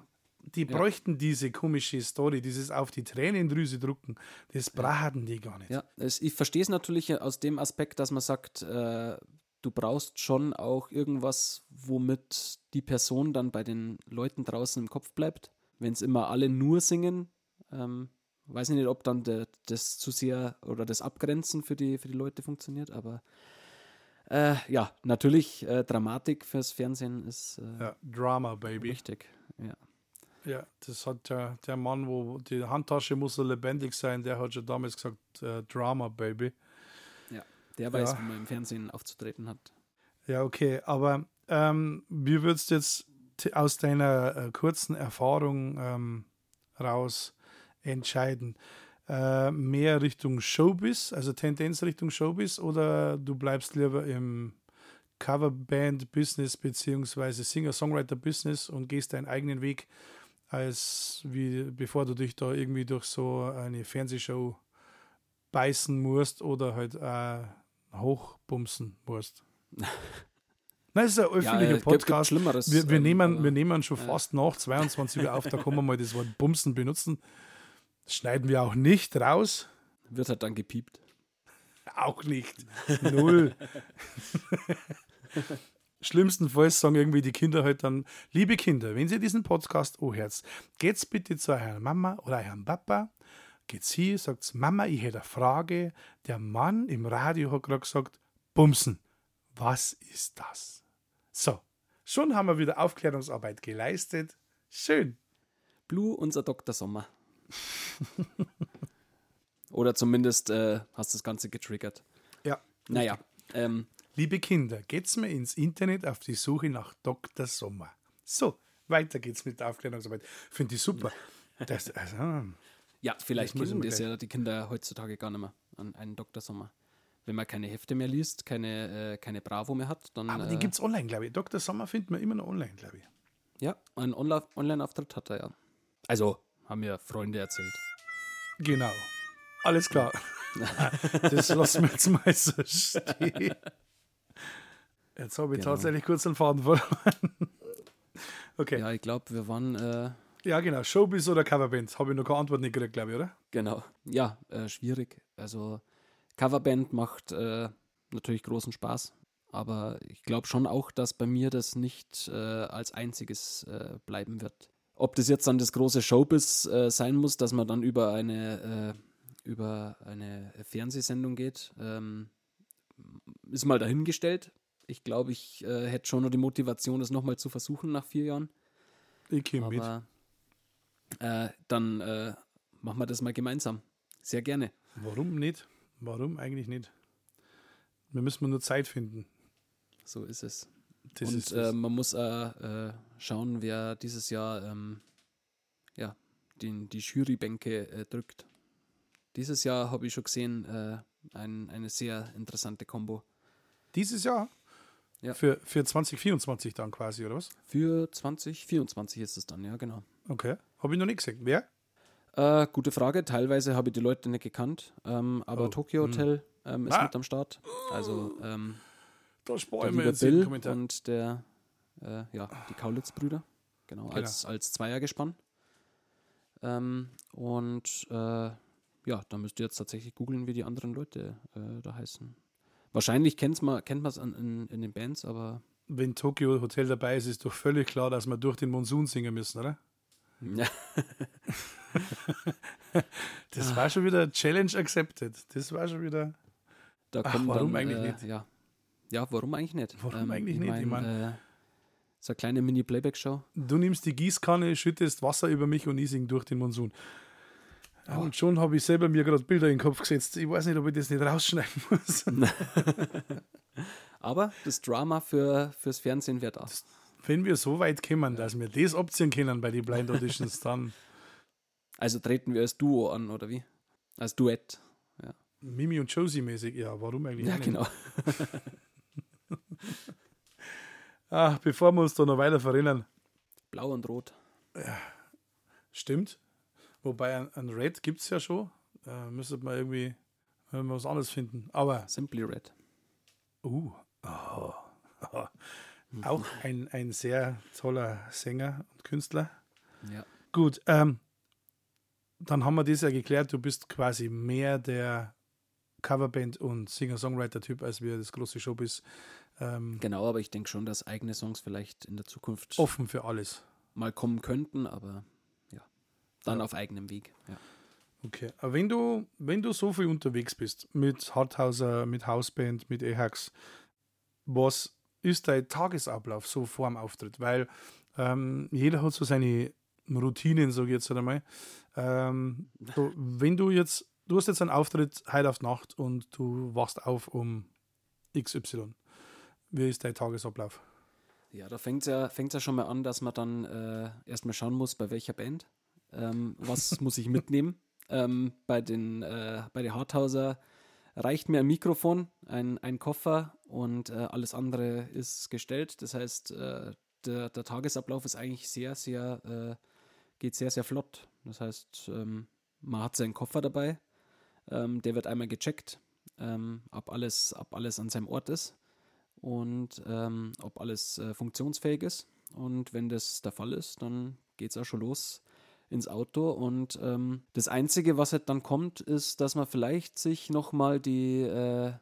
Die ja. bräuchten diese komische Story, dieses auf die Tränendrüse drucken. Das brachten die gar nicht.
Ja, es, ich verstehe es natürlich aus dem Aspekt, dass man sagt, äh, du brauchst schon auch irgendwas, womit die Person dann bei den Leuten draußen im Kopf bleibt. Wenn es immer alle nur singen, ähm, Weiß ich nicht, ob dann de, das zu sehr oder das Abgrenzen für die, für die Leute funktioniert, aber äh, ja, natürlich, äh, Dramatik fürs Fernsehen ist
äh, ja, Drama, Baby.
Wichtig, ja.
Ja, das hat der, der Mann, wo die Handtasche muss so lebendig sein, der hat schon damals gesagt, äh, Drama, Baby.
Ja, der weiß, ja. wie man im Fernsehen aufzutreten hat.
Ja, okay, aber ähm, wie würdest du jetzt aus deiner äh, kurzen Erfahrung ähm, raus entscheiden. Äh, mehr Richtung Showbiz, also Tendenz Richtung Showbiz, oder du bleibst lieber im Coverband-Business beziehungsweise Singer-Songwriter-Business und gehst deinen eigenen Weg, als wie bevor du dich da irgendwie durch so eine Fernsehshow beißen musst oder halt äh, hochbumsen musst. Nein, es ist ein öffentlicher ja, Podcast. Gibt, gibt wir, wir, ähm, nehmen, wir nehmen schon fast nach 22 Uhr auf, da kann man mal das Wort Bumsen benutzen. Das schneiden wir auch nicht raus.
Wird halt dann gepiept.
Auch nicht. Null. Schlimmstenfalls sagen irgendwie die Kinder halt dann, liebe Kinder, wenn Sie diesen Podcast anhört, geht's bitte zu eurer Mama oder eurem Papa, geht's hier, sagt's, Mama, ich hätte eine Frage. Der Mann im Radio hat gerade gesagt, Bumsen, was ist das? So, schon haben wir wieder Aufklärungsarbeit geleistet. Schön.
Blue, unser Dr. Sommer. Oder zumindest äh, hast das Ganze getriggert.
Ja.
Naja. Ähm,
Liebe Kinder, geht's mir ins Internet auf die Suche nach Dr. Sommer. So, weiter geht's mit der Aufklärungsarbeit. Finde ich super. Das, also,
ja, vielleicht kennen das ja die Kinder heutzutage gar nicht mehr an einen Dr. Sommer. Wenn man keine Hefte mehr liest, keine, äh, keine Bravo mehr hat, dann.
Aber den äh, gibt es online, glaube ich. Dr. Sommer findet man immer noch online, glaube ich.
Ja, einen Online-Auftritt hat er ja. Also haben mir Freunde erzählt.
Genau. Alles klar. das lassen wir jetzt mal so stehen. Jetzt habe ich genau. tatsächlich kurz den Faden verloren.
okay. Ja, ich glaube, wir waren. Äh,
ja, genau. Showbiz oder Coverband? Habe ich noch keine Antwort nicht gekriegt, glaube ich, oder?
Genau. Ja, äh, schwierig. Also, Coverband macht äh, natürlich großen Spaß. Aber ich glaube schon auch, dass bei mir das nicht äh, als einziges äh, bleiben wird. Ob das jetzt dann das große Showbiz äh, sein muss, dass man dann über eine, äh, über eine Fernsehsendung geht, ähm, ist mal dahingestellt. Ich glaube, ich äh, hätte schon noch die Motivation, das nochmal zu versuchen nach vier Jahren.
Ich gehe mit.
Äh, dann äh, machen wir das mal gemeinsam. Sehr gerne.
Warum nicht? Warum eigentlich nicht? Wir müssen nur Zeit finden.
So ist es.
Das
und äh, man muss äh, äh, schauen, wer dieses Jahr ähm, ja, den, die Jurybänke äh, drückt. Dieses Jahr habe ich schon gesehen, ein, eine sehr interessante Kombo.
Dieses Jahr?
Ja.
Für, für 2024 dann quasi, oder was?
Für 2024 ist es dann, ja, genau.
Okay. Habe ich noch nicht gesehen. Wer?
Äh, gute Frage. Teilweise habe ich die Leute nicht gekannt, ähm, aber
Oh,
Tokyo Hotel ähm, ist
Ah.
mit am Start. Also ähm, Der liebe
jetzt den
Bill
Kommentar.
und der, äh, ja, die Kaulitz-Brüder. Genau, als, als Zweiergespann. Ähm, und äh, ja, da müsst ihr jetzt tatsächlich googeln, wie die anderen Leute äh, da heißen. Wahrscheinlich kennt's man, kennt man es in, in den Bands, aber
Wenn Tokyo Hotel dabei ist, ist doch völlig klar, dass wir durch den Monsun singen müssen, oder?
ja,
Das war schon wieder Challenge accepted. Das war schon wieder.
da
Ach,
kommen
warum
dann,
eigentlich
äh,
nicht?
Ja. Ja, warum eigentlich nicht? Ähm,
Warum eigentlich nicht? Ich
mein,
mein-
äh, so eine kleine Mini-Playback-Show.
Du nimmst die Gießkanne, schüttest Wasser über mich und ich sing durch den Monsun. Ja, und schon habe ich selber mir gerade Bilder in den Kopf gesetzt. Ich weiß nicht, ob ich das nicht rausschneiden muss.
Aber das Drama für, fürs Fernsehen wird da.
Wenn wir so weit kommen, dass wir das abziehen können bei den Blind Auditions, dann
Also treten wir als Duo an, oder wie? Als Duett.
Mimi und Josie mäßig. Ja, warum eigentlich?
Ja, genau.
Ah, bevor wir uns da noch weiter verrennen,
Blau und Rot.
stimmt. Wobei ein, ein Red gibt es ja schon. Äh, müsste man irgendwie äh, was anderes finden. Aber
Simply Red.
Uh, oh, auch ein, ein sehr toller Sänger und Künstler.
Ja.
Gut, ähm, dann haben wir das ja geklärt. Du bist quasi mehr der Coverband- und Singer-Songwriter-Typ, als wir das große Showbiz. Ähm,
Genau, aber ich denke schon, dass eigene Songs vielleicht in der Zukunft
offen für alles.
mal kommen könnten, aber ja. Dann
Ja.
auf eigenem Weg. Ja.
Okay, aber wenn du, wenn du so viel unterwegs bist mit Harthauser, mit Hausband, mit EHAX, was ist dein Tagesablauf so vor dem Auftritt? Weil ähm, jeder hat so seine Routinen, sage ich jetzt einmal. Ähm, so, wenn du jetzt, du hast jetzt einen Auftritt heute auf Nacht und du wachst auf um XY. Wie ist dein Tagesablauf?
Ja, da fängt es ja, fängt's ja schon mal an, dass man dann äh, erstmal schauen muss, bei welcher Band. Ähm, was muss ich mitnehmen? Ähm, bei den äh, bei den Harthauser reicht mir ein Mikrofon, ein, ein Koffer und äh, alles andere ist gestellt. Das heißt, äh, der, der Tagesablauf ist eigentlich sehr, sehr, äh, geht sehr, sehr flott. Das heißt, ähm, man hat seinen Koffer dabei, ähm, der wird einmal gecheckt, ähm, ob, alles, ob alles an seinem Ort ist und ähm, ob alles äh, funktionsfähig ist. Und wenn das der Fall ist, dann geht es auch schon los ins Auto. Und ähm, das Einzige, was halt dann kommt, ist, dass man vielleicht sich nochmal die, äh,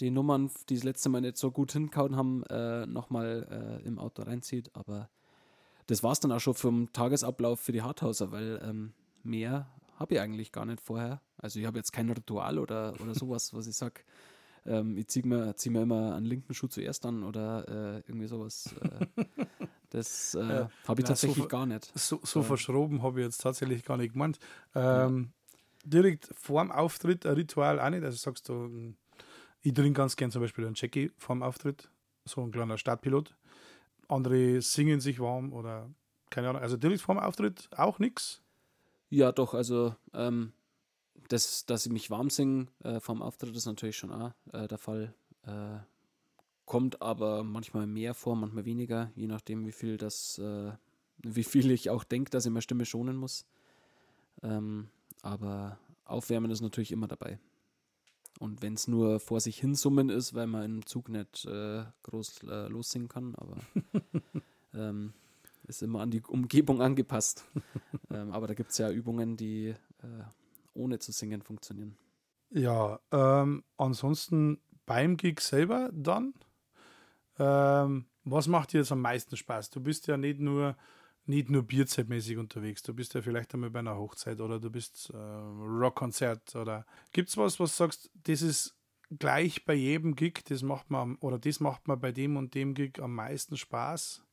die Nummern, die das letzte Mal nicht so gut hinkauen haben, äh, nochmal äh, im Auto reinzieht. Aber das war es dann auch schon vom Tagesablauf für die Harthauser, weil ähm, mehr habe ich eigentlich gar nicht vorher. Also ich habe jetzt kein Ritual oder, oder sowas, was ich sage, ähm, ich ziehe mir, zieh mir immer einen linken Schuh zuerst an oder äh, irgendwie sowas. Äh, das äh,
Ja,
habe ich
na, so
tatsächlich
ver-
gar nicht.
So, so
Ja.
verschroben habe ich jetzt tatsächlich gar nicht gemeint. Ähm, Direkt vorm Auftritt ein Ritual auch nicht. Also sagst du, ähm, ich trinke ganz gern zum Beispiel einen Jackie vorm Auftritt, so ein kleiner Startpilot. Andere singen sich warm oder keine Ahnung. Also direkt vorm Auftritt auch nichts.
Ja, doch, also ähm, das, dass ich mich warm singe äh, vom Auftritt ist natürlich schon auch äh, der Fall. Äh, kommt aber manchmal mehr vor, manchmal weniger, je nachdem, wie viel das, äh, wie viel ich auch denke, dass ich meine Stimme schonen muss. Ähm, aber Aufwärmen ist natürlich immer dabei. Und wenn es nur vor sich hin summen ist, weil man im Zug nicht äh, groß äh, lossingen kann, aber ähm, ist immer an die Umgebung angepasst. ähm, aber da gibt es ja Übungen, die äh, ohne zu singen funktionieren.
Ja, ähm, ansonsten beim Gig selber dann, ähm, was macht dir jetzt am meisten Spaß? Du bist ja nicht nur, nicht nur bierzeitmäßig unterwegs, du bist ja vielleicht einmal bei einer Hochzeit oder du bist äh, Rockkonzert oder gibt es was, was du sagst, das ist gleich bei jedem Gig, das macht man oder das macht man bei dem und dem Gig am meisten Spaß?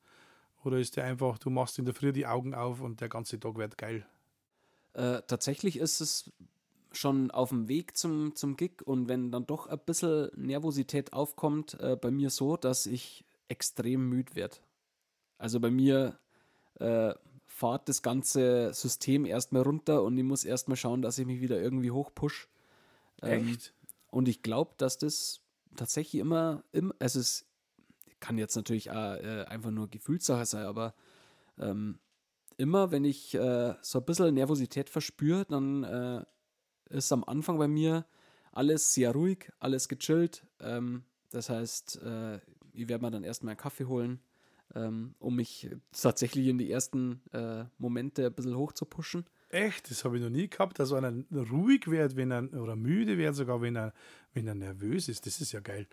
Oder ist der einfach, du machst in der Früh die Augen auf und der ganze Tag wird geil?
Äh, tatsächlich ist es schon auf dem Weg zum, zum Gig und wenn dann doch ein bisschen Nervosität aufkommt, äh, bei mir so, dass ich extrem müde werde. Also bei mir äh, fahrt das ganze System erstmal runter und ich muss erstmal schauen, dass ich mich wieder irgendwie hochpush.
Ähm, Echt?
Und ich glaube, dass das tatsächlich immer, immer also es kann jetzt natürlich auch, äh, einfach nur Gefühlssache sein, aber ähm, immer, wenn ich äh, so ein bisschen Nervosität verspüre, dann äh, ist am Anfang bei mir alles sehr ruhig, alles gechillt. Ähm, das heißt, äh, ich werde mir dann erstmal einen Kaffee holen, ähm, um mich tatsächlich in die ersten äh, Momente ein bisschen hoch zu pushen.
Echt? Das habe ich noch nie gehabt, dass einer ruhig wird, wenn er oder müde wird, sogar wenn er, wenn er nervös ist. Das ist ja geil.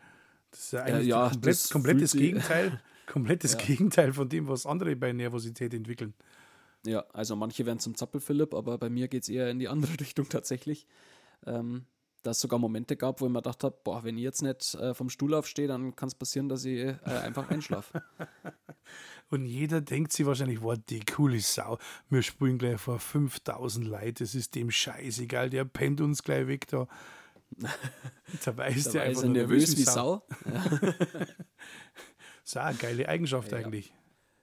Das ist ja eigentlich
ja, ja,
komplett, komplettes Gegenteil, komplettes ja. Gegenteil von dem, was andere bei Nervosität entwickeln.
Ja, also manche werden zum Zappelphilipp, aber bei mir geht es eher in die andere Richtung tatsächlich. Ähm, dass es sogar Momente gab, wo ich mir gedacht habe, boah, wenn ich jetzt nicht äh, vom Stuhl aufstehe, dann kann es passieren, dass ich äh, einfach einschlafe.
Und jeder denkt sich wahrscheinlich, wow, die coole Sau, wir spielen gleich vor 5000 Leuten, das ist dem scheißegal, der pennt uns gleich weg da.
da weiß der einfach nervös wie Sau. Sau. Ja.
eine geile Eigenschaft ja, eigentlich.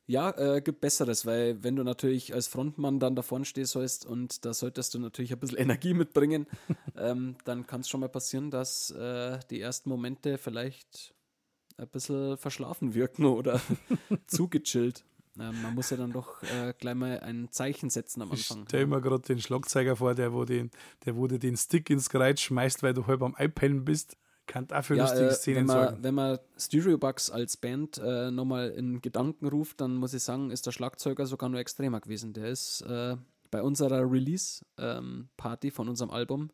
Ja, äh, gibt Besseres, weil wenn du natürlich als Frontmann dann da vorne stehen sollst und da solltest du natürlich ein bisschen Energie mitbringen, ähm, dann kann es schon mal passieren, dass äh, die ersten Momente vielleicht ein bisschen verschlafen wirken oder zu gechillt. Ähm, man muss ja dann doch äh, gleich mal ein Zeichen setzen am Anfang.
Ich stell mir gerade den Schlagzeuger vor, der wo, den, der wo dir den Stick ins Kreuz schmeißt, weil du halb am iPaden bist. Kann dafür ja, lustige äh, Szenen
wenn man,
sorgen.
Wenn man Stereobugs als Band äh, nochmal in Gedanken ruft, dann muss ich sagen, ist der Schlagzeuger sogar nur extremer gewesen. Der ist äh, bei unserer Release-Party ähm, von unserem Album,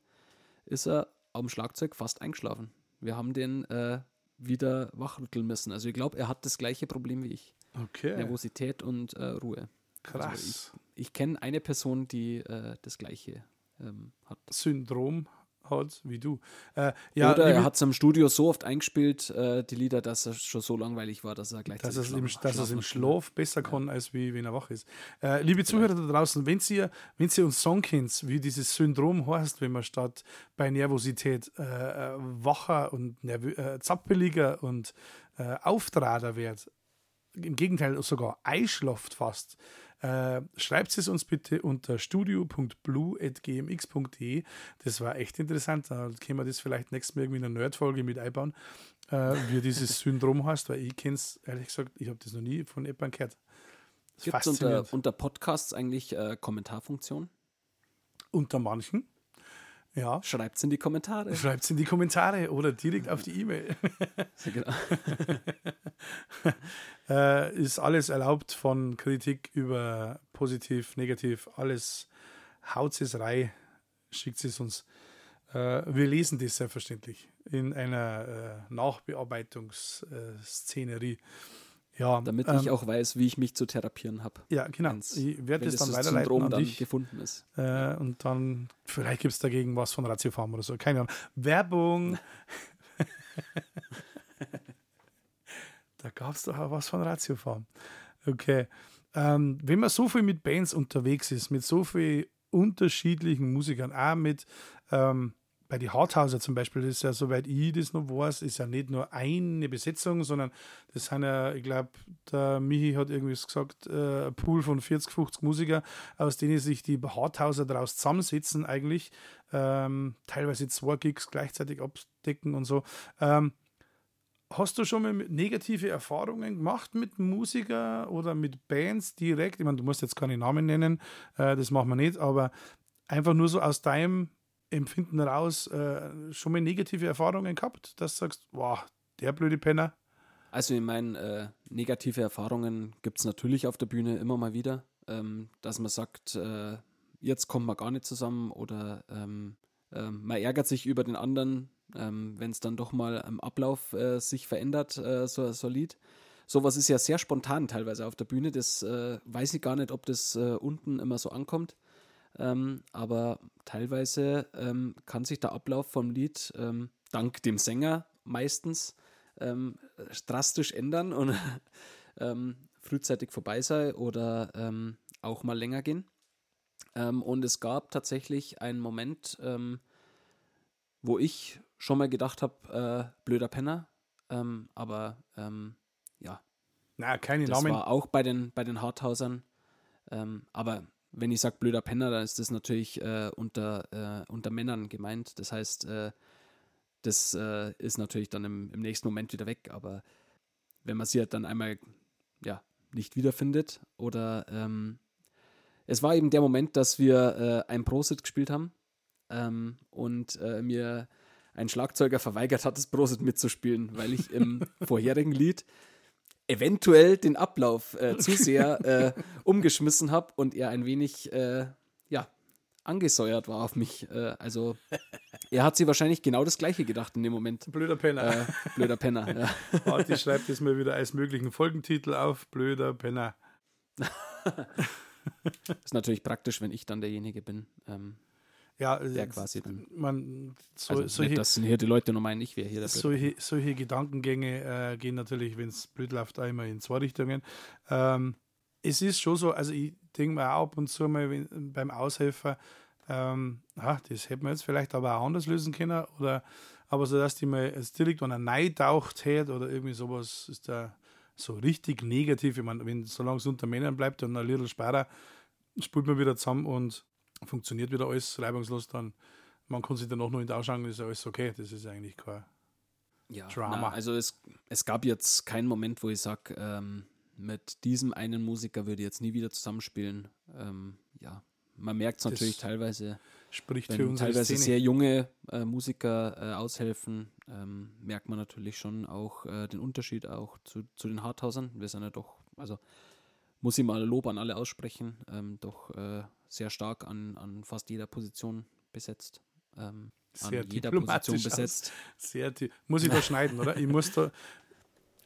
ist er am Schlagzeug fast eingeschlafen. Wir haben den äh, wieder wachrütteln müssen. Also ich glaube, er hat das gleiche Problem wie ich.
Okay.
Nervosität und äh, Ruhe.
Krass.
Also ich, ich kenne eine Person, die äh, das gleiche ähm, hat.
Syndrom hat wie du. Äh, ja,
Oder er hat es im Studio so oft eingespielt, äh, die Lieder, dass er schon so langweilig war, dass er gleich
dass es im, dass es im Schlaf besser kann, als wie wenn er wach ist. Äh, liebe Zuhörer da draußen, wenn ihr, wenn ihr uns Song kennt, wie dieses Syndrom heißt, wenn man statt bei Nervosität äh, wacher und äh, zappeliger und äh, auftrader wird, im Gegenteil sogar einschlaft fast, äh, schreibt es uns bitte unter studio.blue.gmx.de. Das war echt interessant. Da können wir das vielleicht nächstes Mal irgendwie in einer Nerd-Folge mit einbauen, äh, wie dieses Syndrom heißt, weil ich kenne es, ehrlich gesagt, ich habe das noch nie von jemandem gehört.
Gibt es unter, unter Podcasts eigentlich äh, Kommentarfunktion?
Unter manchen. Ja.
Schreibt es in die Kommentare.
Schreibt es in die Kommentare oder direkt auf die E-Mail. genau. äh, ist alles erlaubt von Kritik über positiv, negativ, alles. Haut es rein, schickt es uns. Äh, wir lesen das selbstverständlich in einer äh, Nachbearbeitungsszenerie.
Ja, damit ähm, ich auch weiß, wie ich mich zu therapieren habe.
Ja, genau. Ich werde das dann weiterleiten
Syndrom
an
dann
dich.
gefunden ist.
Äh, und dann, vielleicht gibt es dagegen was von Ratiofarm oder so. Keine Ahnung. Werbung. da gab es doch auch was von Ratiofarm. Okay. Ähm, wenn man so viel mit Bands unterwegs ist, mit so vielen unterschiedlichen Musikern, auch mit ähm, bei die Harthauser zum Beispiel, das ist ja, soweit ich das noch weiß, ist ja nicht nur eine Besetzung, sondern das sind ja, ich glaube, der Michi hat irgendwie gesagt, äh, ein Pool von 40, 50 Musiker, aus denen sich die Harthauser daraus zusammensetzen, eigentlich. Ähm, teilweise zwei Gigs gleichzeitig abdecken und so. Ähm, Hast du schon mal negative Erfahrungen gemacht mit Musikern oder mit Bands direkt? Ich meine, du musst jetzt keine Namen nennen, äh, das machen wir nicht, aber einfach nur so aus deinem Empfinden raus äh, schon mal negative Erfahrungen gehabt, dass du sagst, wow, der blöde Penner?
Also ich meine, äh, negative Erfahrungen gibt es natürlich auf der Bühne immer mal wieder, ähm, dass man sagt, äh, jetzt kommt man gar nicht zusammen oder ähm, ähm man ärgert sich über den anderen, ähm, wenn es dann doch mal im Ablauf äh, sich verändert, äh, so, so ein Lied. Sowas ist ja sehr spontan teilweise auf der Bühne, das äh, weiß ich gar nicht, ob das unten immer so ankommt. Ähm, aber teilweise ähm, kann sich der Ablauf vom Lied ähm, dank dem Sänger meistens ähm, drastisch ändern und ähm, frühzeitig vorbei sein oder auch mal länger gehen. und es gab tatsächlich einen Moment, wo ich schon mal gedacht habe, äh, blöder Penner. Ähm, aber ähm, ja.
Na, keine
das
Namen.
war auch bei den, bei den Harthausern. Ähm, aber wenn ich sage blöder Penner, dann ist das natürlich äh, unter, äh, unter Männern gemeint. Das heißt, äh, das äh, ist natürlich dann im, im, nächsten Moment wieder weg. Aber wenn man sie halt dann einmal ja, nicht wiederfindet oder ähm, es war eben der Moment, dass wir äh, ein Prosit gespielt haben ähm, und äh, mir ein Schlagzeuger verweigert hat, das Prosit mitzuspielen, weil ich im vorherigen Lied eventuell den Ablauf äh, zu sehr äh, umgeschmissen habe und er ein wenig äh, ja, angesäuert war auf mich. Äh, also er hat sich wahrscheinlich genau das gleiche gedacht in dem Moment.
Blöder Penner.
Äh, blöder Penner, ja.
Martin schreibt das mal wieder als möglichen Folgentitel auf. Blöder Penner.
ist natürlich praktisch, wenn ich dann derjenige bin. Ähm,
ja,
der quasi dann.
Man,
so, also solche, nicht, dass hier die Leute nur meinen, ich wäre hier
solche, solche Gedankengänge äh, gehen natürlich, wenn es blöd läuft, einmal in zwei Richtungen. Ähm, es ist schon so, also ich denke mir auch ab und zu mal wenn, beim Aushelfer, ähm, ach, das hätte man jetzt vielleicht aber auch anders lösen können. Oder aber so, dass die mal jetzt direkt an Neid taucht hätte oder irgendwie sowas ist da so richtig negativ. Ich meine, wenn solange es unter Männern bleibt und ein little später spielt man wieder zusammen und funktioniert wieder alles reibungslos, dann man kann sich dann auch nur in den Ausschauen, ist alles okay. Das ist eigentlich kein
ja, Drama. Na, also es, es gab jetzt keinen Moment, wo ich sage, ähm, mit diesem einen Musiker würde ich jetzt nie wieder zusammenspielen. Ähm, ja, man merkt es natürlich teilweise.
Spricht für unsere
teilweise sehr junge äh, Musiker äh, aushelfen, ähm, merkt man natürlich schon auch äh, den Unterschied auch zu, zu den Harthausern. Wir sind ja doch, also muss ich mal Lob an alle aussprechen, ähm, doch äh, sehr stark an, an fast jeder Position besetzt. Ähm,
sehr
an jeder Position besetzt.
Sehr muss ich da schneiden, oder? Ich muss da.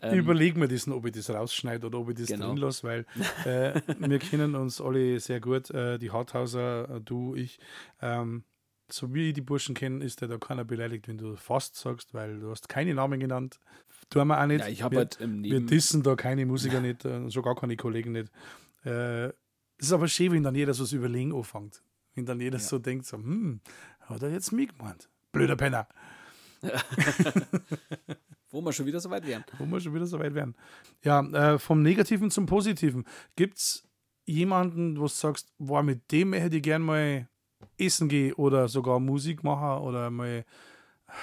Ähm, überlege mir das, ob ich das rausschneide oder ob ich das genau. drin lasse, weil äh, wir kennen uns alle sehr gut, äh, die Harthauser, äh, du, ich. Ähm, so wie ich die Burschen kenne, ist da keiner beleidigt, wenn du fast sagst, weil du hast keine Namen genannt. Tun wir auch nicht.
Ja, ich habe halt im
Wir dissen da keine Musiker nicht, äh, schon gar keine Kollegen nicht. Äh, es ist aber schön, wenn dann jeder so das Überlegen anfängt. Wenn dann jeder ja. so denkt, so, hm, hat er jetzt mich gemeint? Blöder Penner.
Wo wir schon wieder so weit wären.
Wo wir schon wieder so weit wären. Ja, äh, vom Negativen zum Positiven. Gibt es jemanden, wo du sagst, boah, mit dem hätte ich gern mal essen gehen oder sogar Musik machen oder mal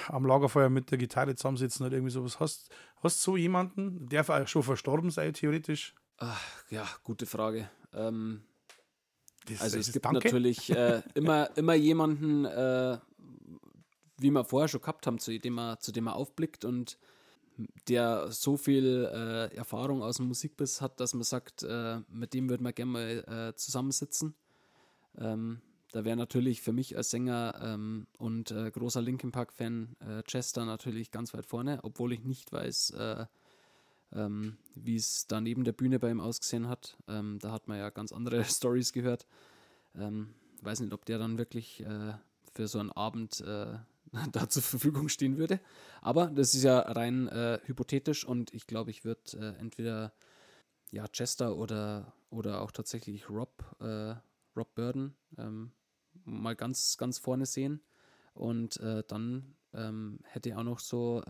am Lagerfeuer mit der Gitarre zusammensitzen oder irgendwie sowas. Hast du so jemanden, der schon verstorben sei, theoretisch?
Ach, ja, gute Frage. Ähm,
das,
also
das
es gibt
danke.
natürlich äh, immer, immer jemanden, äh, wie wir vorher schon gehabt haben, zu dem er, zu dem er aufblickt und der so viel äh, Erfahrung aus dem Musikbiss hat, dass man sagt, äh, mit dem würde man gerne mal äh, zusammensitzen. Ähm, da wäre natürlich für mich als Sänger ähm, und äh, großer Linkin Park-Fan Chester natürlich ganz weit vorne, obwohl ich nicht weiß, ähm, wie es da neben der Bühne bei ihm ausgesehen hat. Ähm, da hat man ja ganz andere Stories gehört. Ähm, weiß nicht, ob der dann wirklich äh, für so einen Abend äh, da zur Verfügung stehen würde. Aber das ist ja rein äh, hypothetisch und ich glaube, ich würde äh, entweder ja, Chester oder, oder auch tatsächlich Rob, äh, Rob Burden ähm, mal ganz, ganz vorne sehen. Und äh, dann ähm, hätte ich auch noch so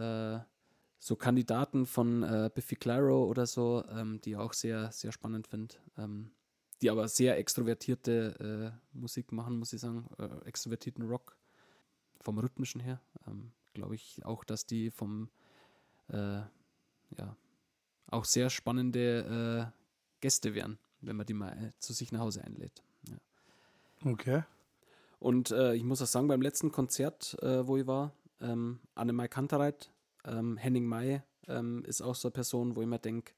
so Kandidaten von äh, Biffy Clyro oder so, ähm, die auch sehr, sehr spannend finde. Ähm, die aber sehr extrovertierte äh, Musik machen, muss ich sagen. Äh, extrovertierten Rock. Vom rhythmischen her. Ähm, Glaube ich auch, dass die vom, äh, ja, auch sehr spannende äh, Gäste wären, wenn man die mal äh, zu sich nach Hause einlädt. Ja.
Okay.
Und ich muss auch sagen, beim letzten Konzert, wo ich war, ähm, Annemai Kantereit, ähm, Henning May ähm, ist auch so eine Person, wo ich mir denke,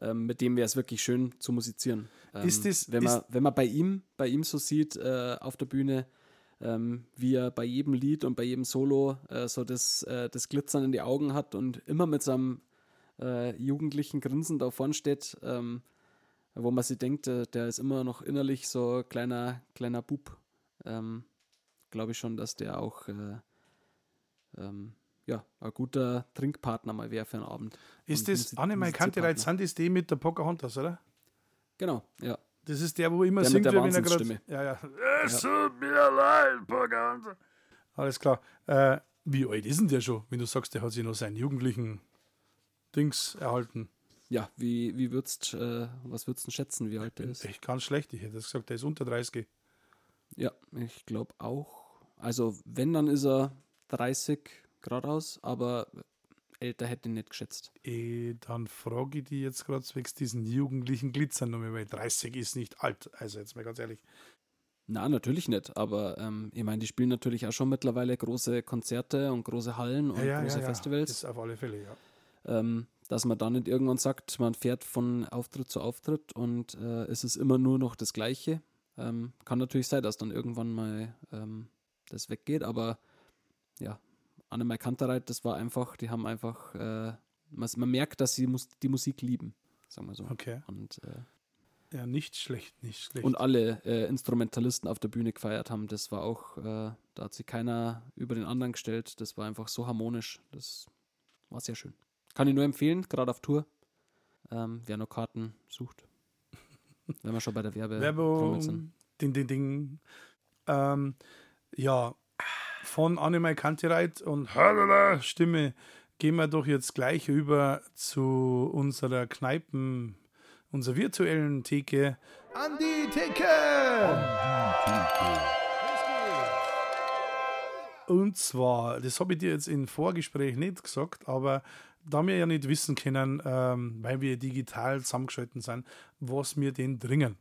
ähm, mit dem wäre es wirklich schön zu musizieren.
ist
ähm,
das,
wenn, man,
ist
wenn man bei ihm, bei ihm so sieht äh, auf der Bühne, ähm, wie er bei jedem Lied und bei jedem Solo äh, so das, äh, das Glitzern in die Augen hat und immer mit seinem äh, jugendlichen Grinsen da vorne steht, ähm, wo man sich denkt, äh, der ist immer noch innerlich so kleiner, kleiner Bub. Glaube ich schon, dass der auch äh, ja, ein guter Trinkpartner mal wäre für einen Abend.
Ist das Annemai Kantereit, sind das die mit der Pocahontas, oder?
Genau, ja.
Das ist der, wo immer
der
singt,
der
wenn er
gerade.
Ja, ja. Es tut mir leid, Pocahontas. Alles klar. Äh, Wie alt ist denn der schon, wenn du sagst, der hat sich noch seinen jugendlichen Dings erhalten?
Ja, wie, wie würdest, äh, was würdest du schätzen, wie alt der ist?
Echt ganz schlecht. Ich hätte gesagt, der ist unter 30.
Ja, ich glaube auch. Also, wenn, dann ist er 30 geradeaus, aber älter hätte ich nicht geschätzt.
Eh, dann frage ich die jetzt gerade zwecks diesen jugendlichen Glitzern nochmal, weil 30 ist nicht alt. Also, jetzt mal ganz ehrlich.
Na, natürlich nicht, aber ähm, ich meine, die spielen natürlich auch schon mittlerweile große Konzerte und große Hallen und große Festivals.
Das auf alle Fälle, ja.
Ähm, dass man dann nicht irgendwann sagt, man fährt von Auftritt zu Auftritt und äh, es ist immer nur noch das Gleiche. Ähm, kann natürlich sein, dass dann irgendwann mal ähm, das weggeht, aber ja, Annemai Kantereit, das war einfach, die haben einfach, äh, man, man, merkt, dass sie mus die Musik lieben, sagen wir so.
Okay.
Und, äh,
ja, nicht schlecht, nicht schlecht.
Und alle äh, Instrumentalisten auf der Bühne gefeiert haben, das war auch, äh, da hat sich keiner über den anderen gestellt, das war einfach so harmonisch, das war sehr schön. Kann ich nur empfehlen, gerade auf Tour. Ähm, wer noch Karten sucht. Wenn wir schon bei der Werbe
Werbung sind. Ding, ding, ding. Ähm, ja, von Annemai Kantereit und Stimme gehen wir doch jetzt gleich über zu unserer Kneipen, unserer virtuellen Theke. An die Theke! An die Theke. Und zwar, das habe ich dir jetzt im Vorgespräch nicht gesagt, aber da wir ja nicht wissen können, ähm, weil wir digital zusammengeschalten sind, was wir denn dringen.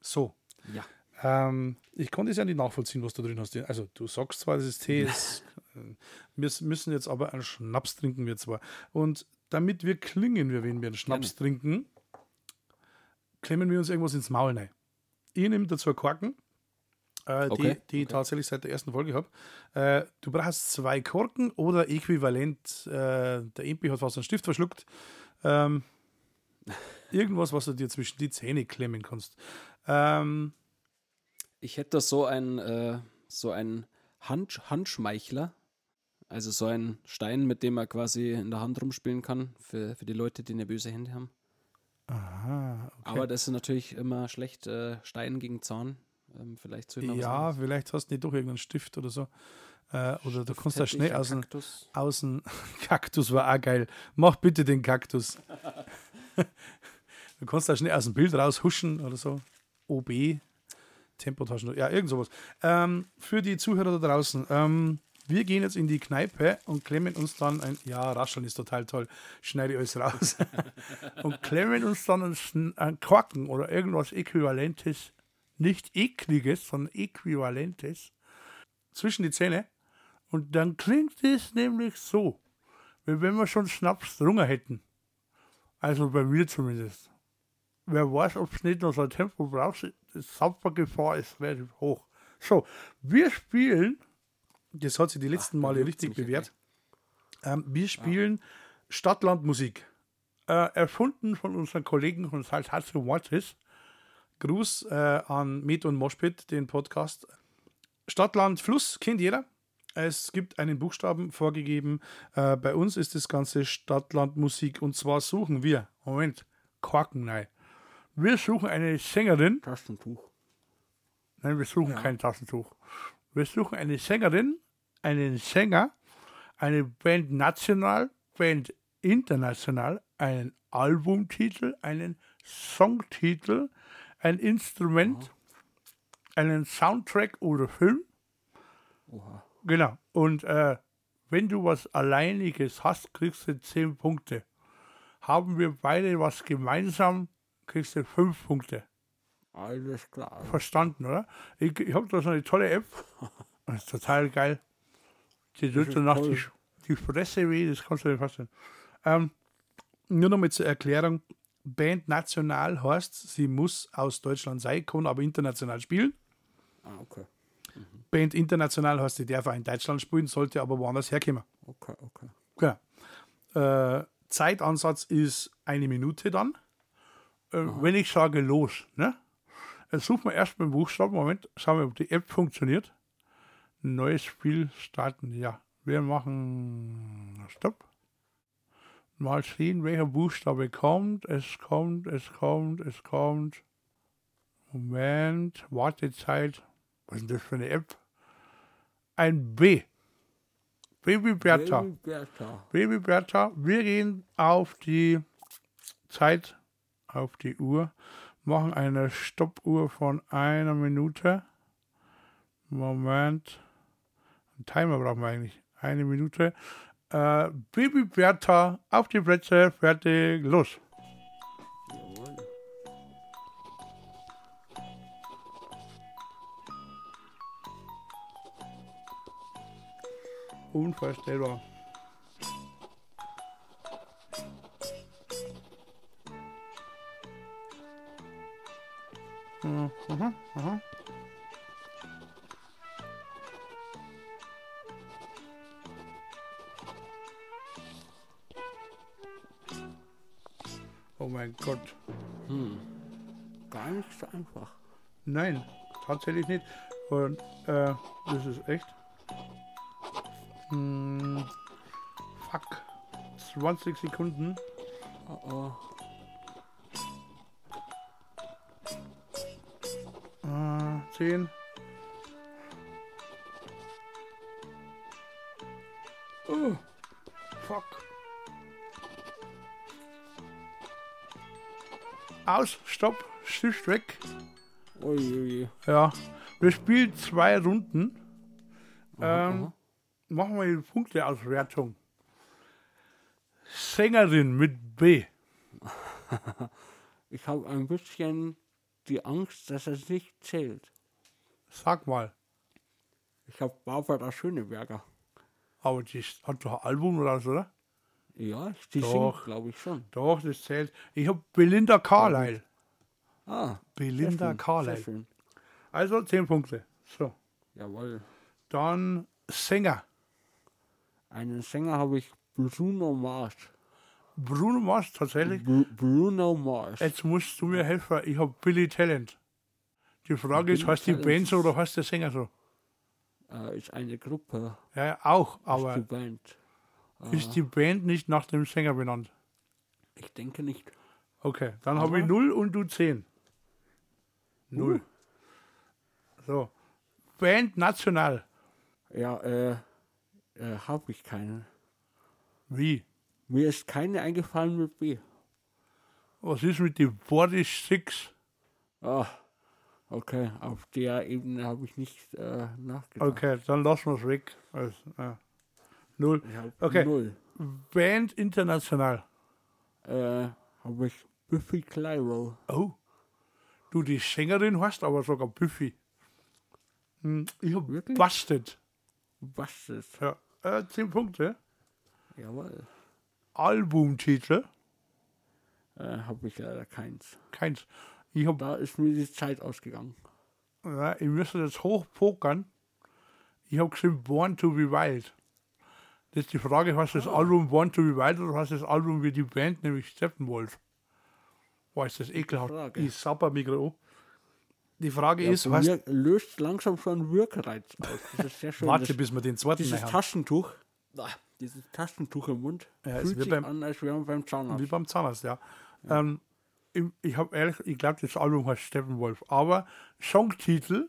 So.
Ja.
Ähm, ich konnte es ja nicht nachvollziehen, was du drin hast. Also, du sagst zwar, das ist Tee, ist, äh, wir müssen jetzt aber einen Schnaps trinken, wir zwar. Und damit wir klingen, wir, wenn wir einen Schnaps Gerne. trinken, klemmen wir uns irgendwas ins Maul rein. Ich nehme dazu Korken äh, okay. die, die okay. ich tatsächlich seit der ersten Folge habe. Äh, du brauchst zwei Korken oder äquivalent, äh, der Impi hat fast einen Stift verschluckt. Ähm, irgendwas, was du dir zwischen die Zähne klemmen kannst. Ähm,
ich hätte so ein, äh, so ein Hand, Handschmeichler. Also so ein Stein, mit dem man quasi in der Hand rumspielen kann, für, für die Leute, die eine böse Hände haben.
Aha, okay.
Aber das ist natürlich immer schlecht, äh, Stein gegen Zahn ähm, vielleicht
zu Ja, vielleicht hast du nicht doch irgendeinen Stift oder so. Äh, oder du kannst da schnell aus dem außen. Kaktus war auch geil. Mach bitte den Kaktus. du kannst da schnell aus dem Bild raushuschen oder so. OB, Tempotaschen, ja, irgend sowas. Ähm, für die Zuhörer da draußen, ähm, wir gehen jetzt in die Kneipe und klemmen uns dann ein, ja, rascheln ist total toll, schneide ich alles raus. und klemmen uns dann einen Quacken oder irgendwas Äquivalentes nicht ekliges, sondern äquivalentes zwischen die Zähne. Und dann klingt es nämlich so, wie wenn wir schon Schnaps drunter hätten. Also bei mir zumindest. Wer weiß, ob es nicht noch so ein Tempo braucht, die Saubergefahr ist relativ hoch. So, wir spielen, das hat sich die letzten Ach, Male richtig bewährt, ähm, wir spielen ja. Stadtlandmusik. Äh, erfunden von unseren Kollegen von Saltatio Mortis. Gruß äh, an Met und Moshpit, den Podcast. Stadt, Land, Fluss kennt jeder. Es gibt einen Buchstaben vorgegeben. Äh, bei uns ist das Ganze Stadt, Land, Musik. Und zwar suchen wir, Moment, Korken, nein. Wir suchen eine Sängerin.
Taschentuch.
Nein, wir suchen ja. kein Taschentuch. Wir suchen eine Sängerin, einen Sänger, eine Band national, Band international, einen Albumtitel, einen Songtitel, ein Instrument, Aha. einen Soundtrack oder Film. Oha. Genau. Und äh, wenn du was Alleiniges hast, kriegst du 10 Punkte. Haben wir beide was gemeinsam, kriegst du 5 Punkte.
Alles klar.
Verstanden, oder? Ich, ich habe da so eine tolle App. Das ist total geil. Die tut danach die, die Fresse weh, das kannst du dir vorstellen. Ähm, nur noch mal zur Erklärung. Band national heißt, sie muss aus Deutschland sein, kann aber international spielen.
Ah, okay.
Mhm. Band international heißt, die darf auch in Deutschland spielen, sollte aber woanders herkommen.
Okay, okay.
Genau. Äh, Zeitansatz ist eine Minute dann. Äh, wenn ich sage los, ne? Dann suchen wir erst mal den Buchstaben. Moment, schauen wir, ob die App funktioniert. Neues Spiel starten. Ja, wir machen Stopp mal sehen, welcher Buchstabe kommt. Es kommt, es kommt, es kommt. Moment, Wartezeit. Was ist denn das für eine App? Ein B. Baby Bertha.
Baby Bertha.
Baby Bertha, wir gehen auf die Zeit, auf die Uhr, machen eine Stoppuhr von einer Minute. Moment. Ein Timer brauchen wir eigentlich. Eine Minute. Äh, Baby Bertha, auf die Plätze, fertig, los. Unvorstellbar. Mhm, mhm, mhm. Oh mein Gott.
Hm. Gar nicht so einfach.
Nein, tatsächlich nicht. Und äh, das ist echt. Hm, fuck. 20 Sekunden.
Oh oh.
10. Oh, fuck. Aus, stopp, Stift weg.
Uiui.
Ja, wir spielen zwei Runden. Ähm, machen wir die Punkteauswertung. Sängerin mit B.
Ich habe ein bisschen die Angst, dass es nicht zählt.
Sag mal.
Ich habe Barbara Schöneberger.
Aber die hat doch ein Album oder so, oder?
Ja, die
Doch.
singt, glaube ich schon.
Doch, das zählt. Ich habe Belinda Carlyle.
Ah,
Belinda
schön,
Carlyle. Also 10 Punkte. So.
Jawohl.
Dann Sänger.
Einen Sänger habe ich Bruno Mars.
Bruno Mars tatsächlich.
Bru Bruno Mars.
Jetzt musst du mir helfen. Ich habe Billy Talent. Die Frage ist, heißt die. Band so oder heißt der Sänger so?
Äh, ist eine Gruppe.
Ja, auch.
ist die
Aber
Band.
ist die Band nicht nach dem Sänger benannt?
Ich denke nicht.
Okay, dann habe ich
Aber-
0 und du 10. 0. So. Band national.
Ja, äh, äh habe ich keine.
Wie?
Mir ist keine eingefallen mit B.
Was ist mit den Boris Six?
Ah, okay. Auf der Ebene habe ich nicht äh, nachgedacht.
Okay, dann lassen wir es weg. Also, ja. Null. Okay.
Null.
Band international.
Äh, habe ich Buffy Clyro.
Oh. Du, die Sängerin hast aber sogar Buffy. Hm, Ich hab
Wirklich?
Busted.
Was ist?
Ja. Äh, 10 Punkte.
Jawohl.
Albumtitel.
Äh, habe ich leider keins.
Keins. Ich hab
Da ist mir die Zeit ausgegangen.
Ja, ich müsste jetzt hochpokern. Ich habe geschrieben Born to be Wild. Das ist die Frage, heißt das Album Born to be Wild oder heißt das Album wie die Band, nämlich Steppenwolf? Boah, ist das ekelhaft.
Frage.
Ich sapper mich gerade an. Die Frage
Ja,
ist,
mir löst langsam schon Wirkreiz aus. Das ist sehr schön.
warte, bis wir den zweiten
dieses
haben.
Taschentuch, ah, dieses Taschentuch im Mund,
Ja,
fühlt sich
beim-
an, als wäre man beim Zahnarzt.
Wie beim Zahnarzt, ja. Ähm, ich habe ehrlich, ich glaube, das Album heißt Steppenwolf. Aber Songtitel,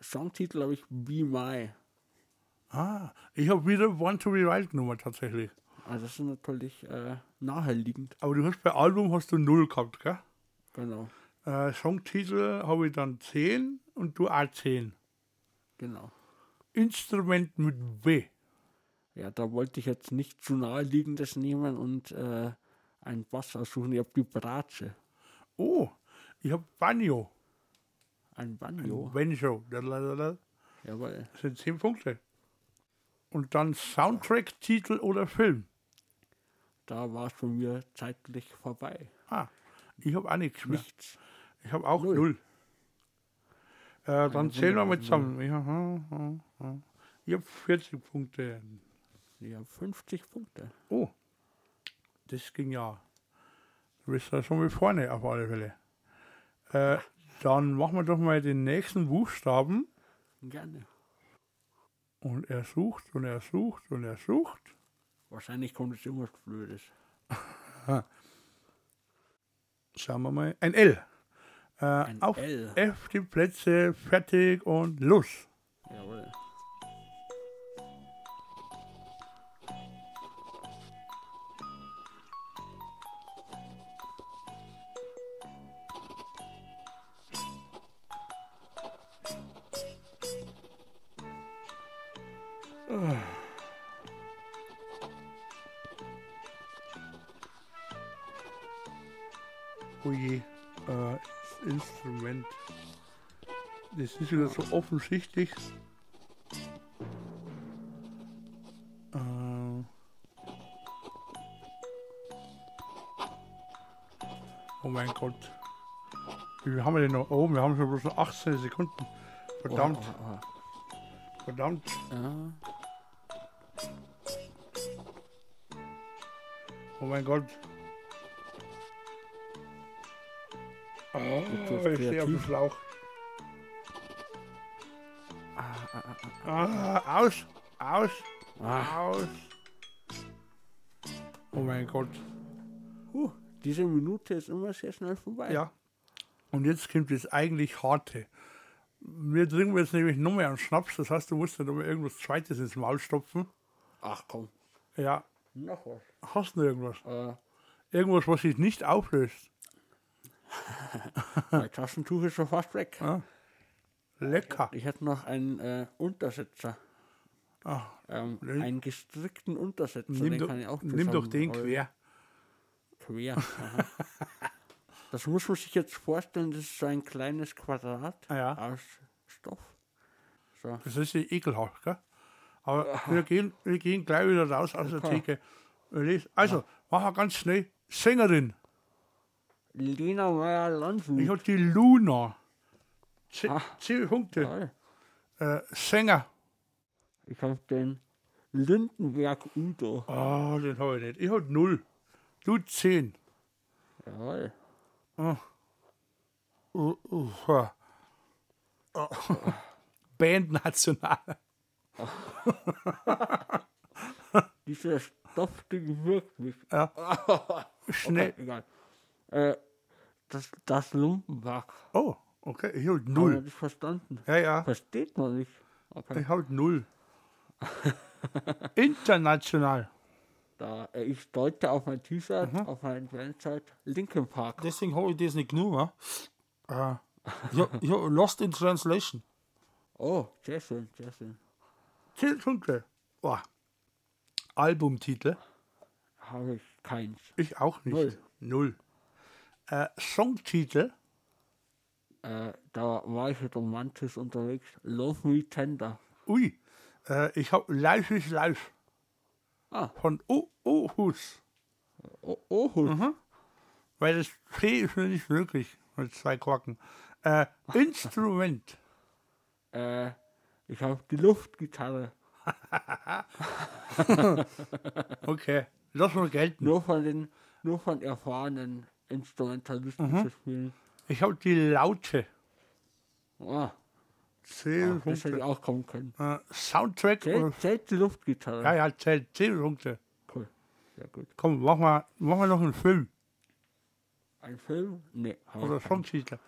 Songtitel habe ich Be My.
ah, ich habe wieder Born to be Wild genommen tatsächlich.
Also das ist natürlich äh, naheliegend.
Aber du hast bei Album hast du null gehabt, gell?
Genau,
Äh, Songtitel habe ich dann 10 und du auch 10.
genau.
Instrument mit B.
Ja, da wollte ich jetzt nicht zu naheliegendes nehmen und äh, einen Bass aussuchen. Ich habe die Bratsche.
Oh, ich habe Banjo.
Ein Banjo.
Banjo. Lalalala.
Jawohl.
Das sind 10 Punkte. Und dann Soundtrack, Titel oder Film.
Da war es bei mir zeitlich vorbei.
Ah, ich habe auch nichts mehr.
Nichts.
Ich habe auch
Null.
null. Äh, dann zählen wir mal zusammen. Ich, ich habe 40 Punkte.
Ich habe 50 Punkte.
Oh, das ging ja. Du bist da schon mal vorne auf alle Fälle. Äh, dann machen wir doch mal den nächsten Buchstaben.
Gerne.
Und er sucht und er sucht und er sucht.
Wahrscheinlich kommt es irgendwas Blödes.
Schauen wir mal. Ein L. Äh,
Ein
auf
L.
F die Plätze, fertig und los.
Jawohl.
Oh je, äh, Instrument. Das ist wieder so offensichtlich. Äh, oh mein Gott. Wie haben wir denn noch? Oh, wir haben schon bloß noch 18 Sekunden. Verdammt. Verdammt.
Ja. Oh.
Mein Gott. Oh, ich stehe auf dem? Schlauch.
Ah, ah, ah,
aus, aus,
Ah.
aus. Oh mein Gott.
Uh, diese Minute ist immer sehr schnell vorbei.
Ja. Und jetzt kommt das eigentlich harte. Wir trinken jetzt nämlich noch mehr einen Schnaps, das heißt, du musst nicht noch mal irgendwas Zweites ins Maul stopfen.
Ach komm,
Ja,
noch was.
hast du irgendwas?
Äh,
Irgendwas, was sich nicht auflöst.
mein Taschentuch ist schon fast weg.
Ah. Lecker.
Ich hätte noch einen äh, Untersetzer.
Ah,
Ähm, einen gestrickten Untersetzer.
nimm
den
doch,
kann ich auch
nimm doch den
äh,
quer.
Quer. Das muss man sich jetzt vorstellen, das ist so ein kleines Quadrat
Ah ja.
aus Stoff. So.
Das ist ja ekelhaft, gell? Aber wir gehen, wir gehen gleich wieder raus aus der. Theke. Also, mach ganz schnell. Sängerin.
Lena Meyer Landshut.
Ich hab die Luna. Zehn,
Ah.
Punkte. Äh, Sänger.
Ich habe den Lindenberg Udo.
Ah, den habe ich nicht. Ich hab null. Du zehn.
Jawohl.
Uh, uh, uh. Oh.
Dieser Stoffding wirkt mich.
Ja. Schnell.
Okay, egal. Äh, das, das Lumpenwerk.
Oh, okay. Ich hab
wir
null.
nicht verstanden.
Ja, ja.
Versteht man nicht. Okay.
Ich hab null. International.
Da äh, ich deute auf mein T-Shirt, auf mein Website Linkin Park.
Deswegen habe ich das nicht genommen. Äh, ich hab, ich hab Lost in Translation.
Oh, sehr schön, sehr schön.
Zehn Punkte. Boah. Albumtitel.
Habe ich keins.
Ich auch nicht.
Null.
Null. Äh, Songtitel.
Äh, da war ich mit romantisch unterwegs. Love Me Tender.
Ui. Äh, ich habe Life is Life.
Ah.
Von O Ohus.
Oh, oh
Mhm. Weil das P ist mir nicht möglich. Mit zwei Korken. Äh, Instrument.
äh, ich habe die Luftgitarre.
Okay. Lass mal gelten.
Nur von den, nur von erfahrenen Instrumentalisten
Mhm.
zu spielen.
Ich habe die Laute.
Ah,
Zehn
das hätte ich
Punkte.
auch kommen können.
Äh, Soundtrack. Oder,
Zählt, zählt die Luftgitarre?
ja, ja, zählt. Zehn Punkte.
Cool. Sehr gut.
Komm, mach mal, mach mal noch einen Film.
Ein Film? Nee.
Oder. Songtitel.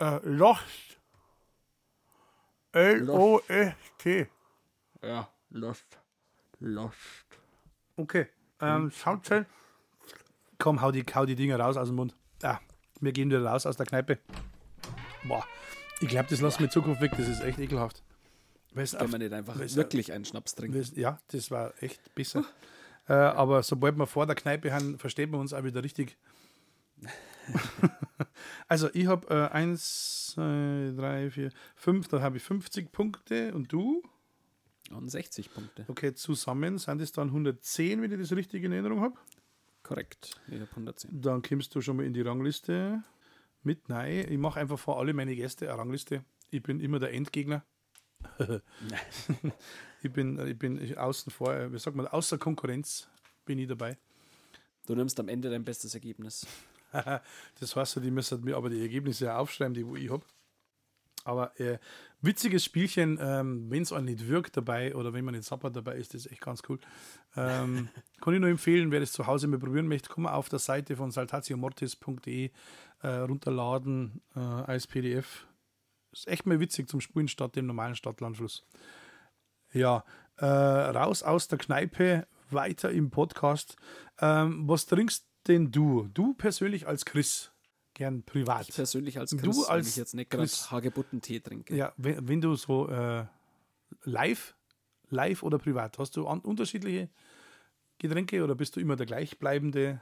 Äh, Lost. L-O-S-T.
Ja, Lost. Lost.
Okay. Ähm, Soundtrack. Komm, hau die, hau die Dinger raus aus dem Mund. Ja, wir gehen wieder raus aus der Kneipe. Boah, ich glaube, das lassen wir in Zukunft weg. Das ist echt ekelhaft. Weißt,
Kann man nicht einfach wirklich einen Schnaps trinken?
weißt, ja, das war echt besser. äh, aber sobald wir vor der Kneipe haben, versteht man uns auch wieder richtig. also, ich habe äh, eins, zwei, drei, vier, fünf, da habe ich 50 Punkte und du?
Und 60 Punkte.
Okay, zusammen sind es dann 110, wenn ich das richtig in Erinnerung habe.
Korrekt. Ich habe 110.
Dann kommst du schon mal in die Rangliste mit. Nein, ich mache einfach vor alle meine Gäste eine Rangliste. Ich bin immer der Endgegner. ich bin, ich bin außen vor, wie sagt man, außer Konkurrenz bin ich dabei.
Du nimmst am Ende dein bestes Ergebnis.
Das heißt, die müssen mir aber die Ergebnisse ja aufschreiben, die wo ich habe. Aber äh, witziges Spielchen, ähm, wenn es auch nicht wirkt dabei oder wenn man nicht sappert dabei ist, das ist echt ganz cool. Ähm, kann ich nur empfehlen, wer das zu Hause mal probieren möchte, kann man auf der Seite von saltatiomortis.de äh, runterladen äh, als PDF. Ist echt mal witzig zum Spielen statt dem normalen Stadtlandfluss. Ja, äh, raus aus der Kneipe, weiter im Podcast. Ähm, was trinkst denn du? Du persönlich als Chris? Gern privat.
Ich persönlich als
Du
Chris, wenn
als
ich jetzt nicht gerade. Hagebuttentee trinke.
Ja, wenn, wenn du so äh, live, live oder privat, hast du an, unterschiedliche Getränke oder bist du immer der gleichbleibende?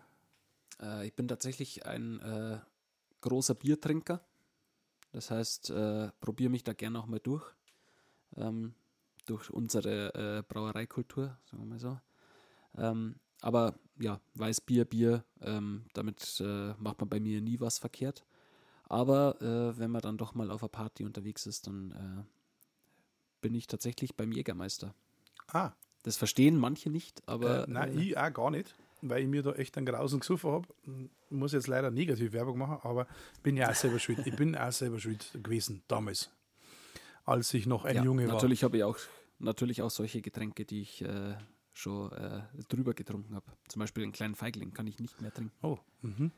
Äh, ich bin tatsächlich ein äh, großer Biertrinker. Das heißt, äh, probiere mich da gerne auch mal durch. Ähm, durch unsere äh, Brauereikultur, sagen wir mal so. Ähm, aber ja, Weißbier, Bier, ähm, damit äh, macht man bei mir nie was verkehrt. Aber äh, wenn man dann doch mal auf einer Party unterwegs ist, dann äh, bin ich tatsächlich beim Jägermeister.
Ah.
Das verstehen manche nicht, aber.
Äh, nein, ich auch gar nicht, weil ich mir da echt einen Grausen gesucht habe. Muss jetzt leider negativ Werbung machen, aber bin ja auch selber schuld. Ich bin auch selber schuld gewesen damals, als ich noch ein
ja,
Junge
war.
war.
Natürlich habe ich auch, natürlich auch solche Getränke, die ich äh, schon äh, drüber getrunken habe. Zum Beispiel einen kleinen Feigling kann ich nicht mehr trinken.
Oh, mhm.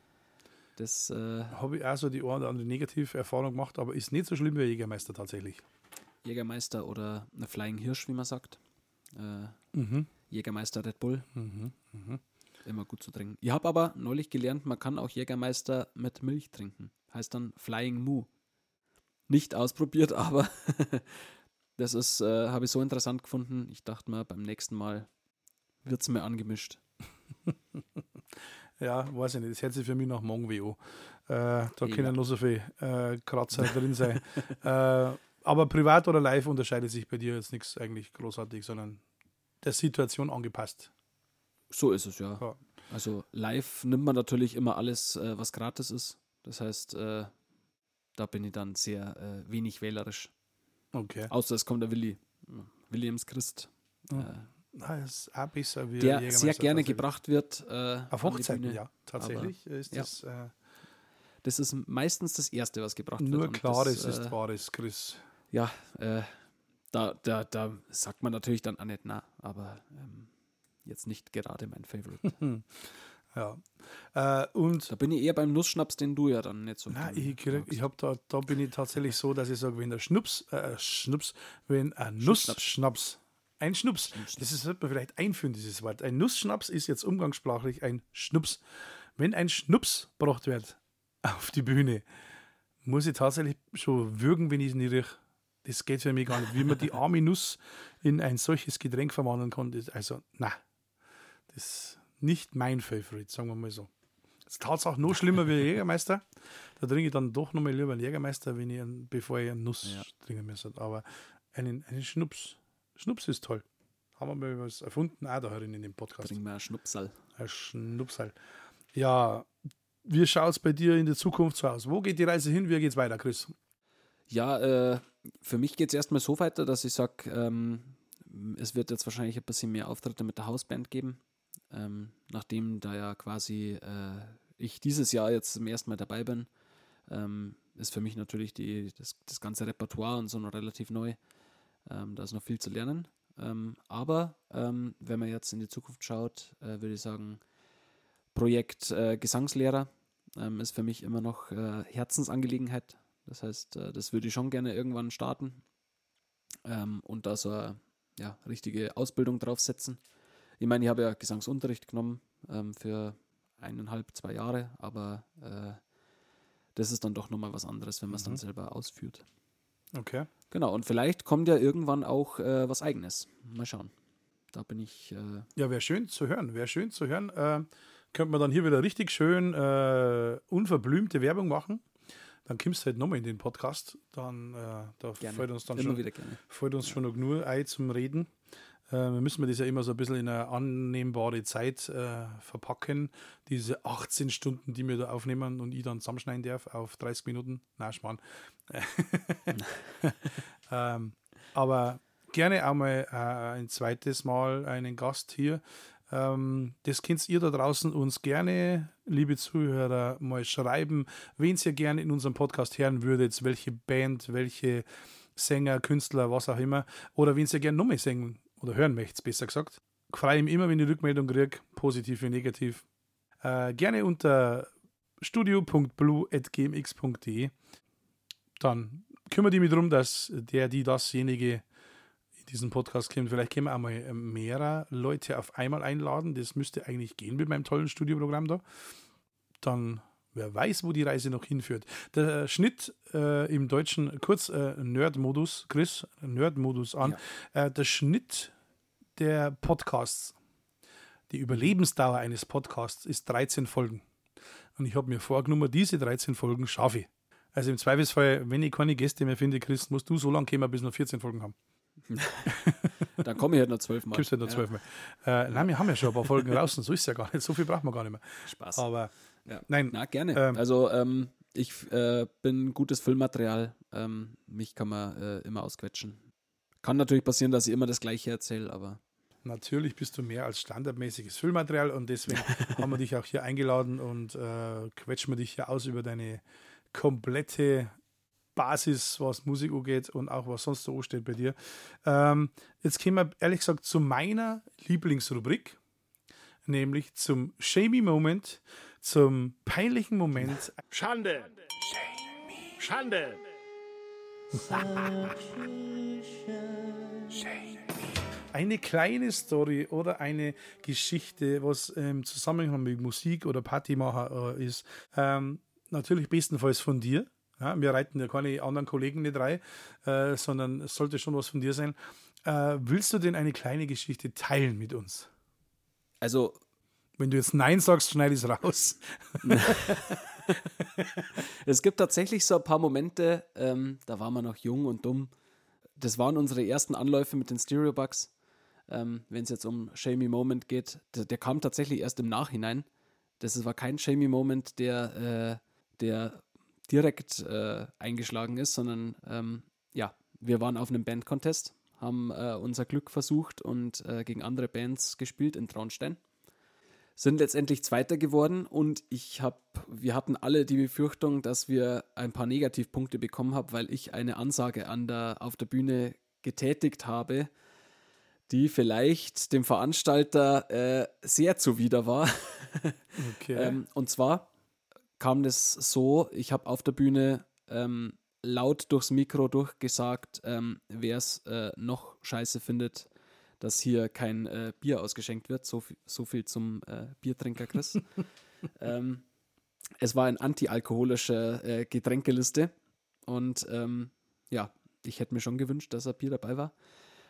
Das äh,
habe ich auch so die eine oder andere negative Erfahrung gemacht, aber ist nicht so schlimm wie Jägermeister tatsächlich.
Jägermeister oder eine Flying Hirsch, wie man sagt. Äh,
Mhm.
Jägermeister Red Bull,
Mhm. Mhm.
immer gut zu trinken. Ich habe aber neulich gelernt, man kann auch Jägermeister mit Milch trinken. Heißt dann Flying Moo. Nicht ausprobiert, aber das ist, äh, habe ich so interessant gefunden. Ich dachte mir, beim nächsten Mal wird es mir angemischt.
Ja, weiß ich nicht. Das hört sich für mich nach Mongweo. Äh, da
Ja.
können noch so viele äh, Kratzer drin sein. äh, aber privat oder live unterscheidet sich bei dir jetzt nichts eigentlich großartig, sondern der Situation angepasst.
So ist es ja.
Ja.
Also live nimmt man natürlich immer alles, äh, was gratis ist. Das heißt, äh, da bin ich dann sehr äh, wenig wählerisch.
Okay.
Außer es kommt der Willi. Williams Christ.
Ja.
Äh,
Das ist wie
der sehr gerne gebracht wird. Äh,
Auf Hochzeiten, ja. Tatsächlich ist
ja.
das äh,
Das ist meistens das Erste, was gebracht
nur
wird. und
Klares
das,
ist
äh,
Wahres, Chris.
Ja, äh, da, da, da sagt man natürlich dann auch nicht na, aber ähm, jetzt nicht gerade mein Favorite.
Ja. Äh, und
Da bin ich eher beim Nussschnaps, den du ja dann nicht so
Nein, ich, krieg, ich hab da, da bin ich tatsächlich so, dass ich sage, wenn der Schnups, äh, Schnups, wenn ein Nussschnaps, ein Schnups, das ist, sollte man vielleicht einführen, dieses Wort. Ein Nussschnaps ist jetzt umgangssprachlich ein Schnups. Wenn ein Schnups gebracht wird auf die Bühne, muss ich tatsächlich schon würgen, wenn ich es nicht rieche. Das geht für mich gar nicht. Wie man die arme Nuss in ein solches Getränk verwandeln kann, das, also, na, das ist nicht mein Favorite, sagen wir mal so. Das ist Tatsache noch schlimmer wie Jägermeister. Da trinke ich dann doch nochmal lieber einen Jägermeister, wenn ich einen, bevor ich einen Nuss
Ja.
trinken müsste. Aber einen, einen Schnups. Schnups ist toll. Haben wir mal was erfunden, auch da herin in dem Podcast.
Trink mal einen Schnupsal.
Ein Schnupsal. Ja, wie schaut es bei dir in der Zukunft so aus? Wo geht die Reise hin? Wie geht's weiter, Chris?
Ja, äh, für mich geht es erstmal so weiter, dass ich sage, ähm, es wird jetzt wahrscheinlich ein bisschen mehr Auftritte mit der Hausband geben. Ähm, nachdem da ja quasi äh, ich dieses Jahr jetzt zum ersten Mal dabei bin, ähm, ist für mich natürlich die, das, das ganze Repertoire und so noch relativ neu. Ähm, da ist noch viel zu lernen. Ähm, aber ähm, wenn man jetzt in die Zukunft schaut, äh, würde ich sagen, Projekt äh, Gesangslehrer ähm, ist für mich immer noch äh, Herzensangelegenheit. Das heißt, äh, das würde ich schon gerne irgendwann starten ähm, und da so eine ja, richtige Ausbildung draufsetzen. Ich meine, ich habe ja Gesangsunterricht genommen ähm, für eineinhalb, zwei Jahre, aber äh, das ist dann doch nochmal was anderes, wenn man es dann
Mhm.
selber ausführt.
Okay.
Genau, und vielleicht kommt ja irgendwann auch äh, was Eigenes. Mal schauen. Da bin ich. Äh,
Ja, wäre schön zu hören. Wäre schön zu hören. Äh, könnte man dann hier wieder richtig schön äh, unverblümte Werbung machen. Dann kommst du halt nochmal in den Podcast. Dann, äh, da
gerne.
fällt uns dann
Immer
schon, fällt uns schon noch nur ein zum Reden. Äh, wir müssen wir das ja immer so ein bisschen in eine annehmbare Zeit äh, verpacken. Diese 18 Stunden, die wir da aufnehmen und ich dann zusammenschneiden darf auf 30 Minuten. Na, Schmarrn. ähm, aber gerne auch mal äh, ein zweites Mal einen Gast hier. Ähm, das könnt ihr da draußen uns gerne, liebe Zuhörer, mal schreiben, wen ihr gerne in unserem Podcast hören würdet, welche Band, welche Sänger, Künstler, was auch immer, oder wen ihr gerne nochmal singen oder hören möchtet, besser gesagt. Ich freue mich immer, wenn ich Rückmeldung kriege, positiv wie negativ. Äh, gerne unter studio.blue.gmx.de. Dann kümmere dich mich darum, dass der, die, dasjenige in diesen Podcast kommt. Vielleicht können wir auch mal mehrere Leute auf einmal einladen. Das müsste eigentlich gehen mit meinem tollen Studioprogramm da. Dann, wer weiß, wo die Reise noch hinführt. Der Schnitt äh, im Deutschen, kurz äh, Nerd-Modus, Chris, Nerd-Modus an. Äh, der Schnitt der Podcasts, die Überlebensdauer eines Podcasts ist 13 Folgen. Und ich habe mir vorgenommen, diese 13 Folgen schaffe ich. Also im Zweifelsfall, wenn ich keine Gäste mehr finde, Chris, musst du so lange kommen, bis wir 14 Folgen haben.
Dann komme ich halt noch zwölf Mal.
Gibt's halt noch
Ja.
zwölf Mal. Äh, nein, wir haben ja schon ein paar Folgen draußen, so ist es ja gar nicht. So viel braucht man gar nicht mehr.
Spaß.
Aber
Ja.
nein,
Na, gerne.
Ähm,
also, ähm, ich äh, bin gutes Füllmaterial. Ähm, mich kann man äh, immer ausquetschen. Kann natürlich passieren, dass ich immer das Gleiche erzähle, aber
Natürlich bist du mehr als standardmäßiges Füllmaterial und deswegen haben wir dich auch hier eingeladen und äh, quetschen wir dich hier aus über deine komplette Basis, was Musik angeht und auch was sonst so steht bei dir. Ähm, jetzt kommen wir ehrlich gesagt zu meiner Lieblingsrubrik, nämlich zum Shamey Moment, zum peinlichen Moment.
Schande! Schande!
eine kleine Story oder eine Geschichte, was im Zusammenhang mit Musik oder Partymacher äh, ist, ähm, natürlich bestenfalls von dir. Ja, wir reiten ja keine anderen Kollegen nicht rein, äh, sondern es sollte schon was von dir sein. Äh, willst du denn eine kleine Geschichte teilen mit uns?
also
Wenn du jetzt Nein sagst, schneide ich es raus.
es gibt tatsächlich so ein paar Momente, ähm, da waren wir noch jung und dumm. Das waren unsere ersten Anläufe mit den Stereobugs. Ähm, Wenn es jetzt um Shamey Moment geht, der, der kam tatsächlich erst im Nachhinein. Das war kein Shamey Moment, der, äh, der direkt äh, eingeschlagen ist, sondern ähm, ja, wir waren auf einem Band-Contest, haben äh, unser Glück versucht und äh, gegen andere Bands gespielt in Traunstein sind letztendlich Zweiter geworden und ich habe, wir hatten alle die Befürchtung, dass wir ein paar Negativpunkte bekommen haben, weil ich eine Ansage an der, auf der Bühne getätigt habe, die vielleicht dem Veranstalter äh, sehr zuwider war.
Okay.
Ähm, und zwar kam das so, ich habe auf der Bühne ähm, laut durchs Mikro durchgesagt, ähm, wer es äh, noch scheiße findet, dass hier kein äh, Bier ausgeschenkt wird. So, viel- so viel zum äh, Biertrinker Chris. ähm, es war eine antialkoholische äh, Getränkeliste und ähm, ja, ich hätte mir schon gewünscht, dass ein Bier dabei war.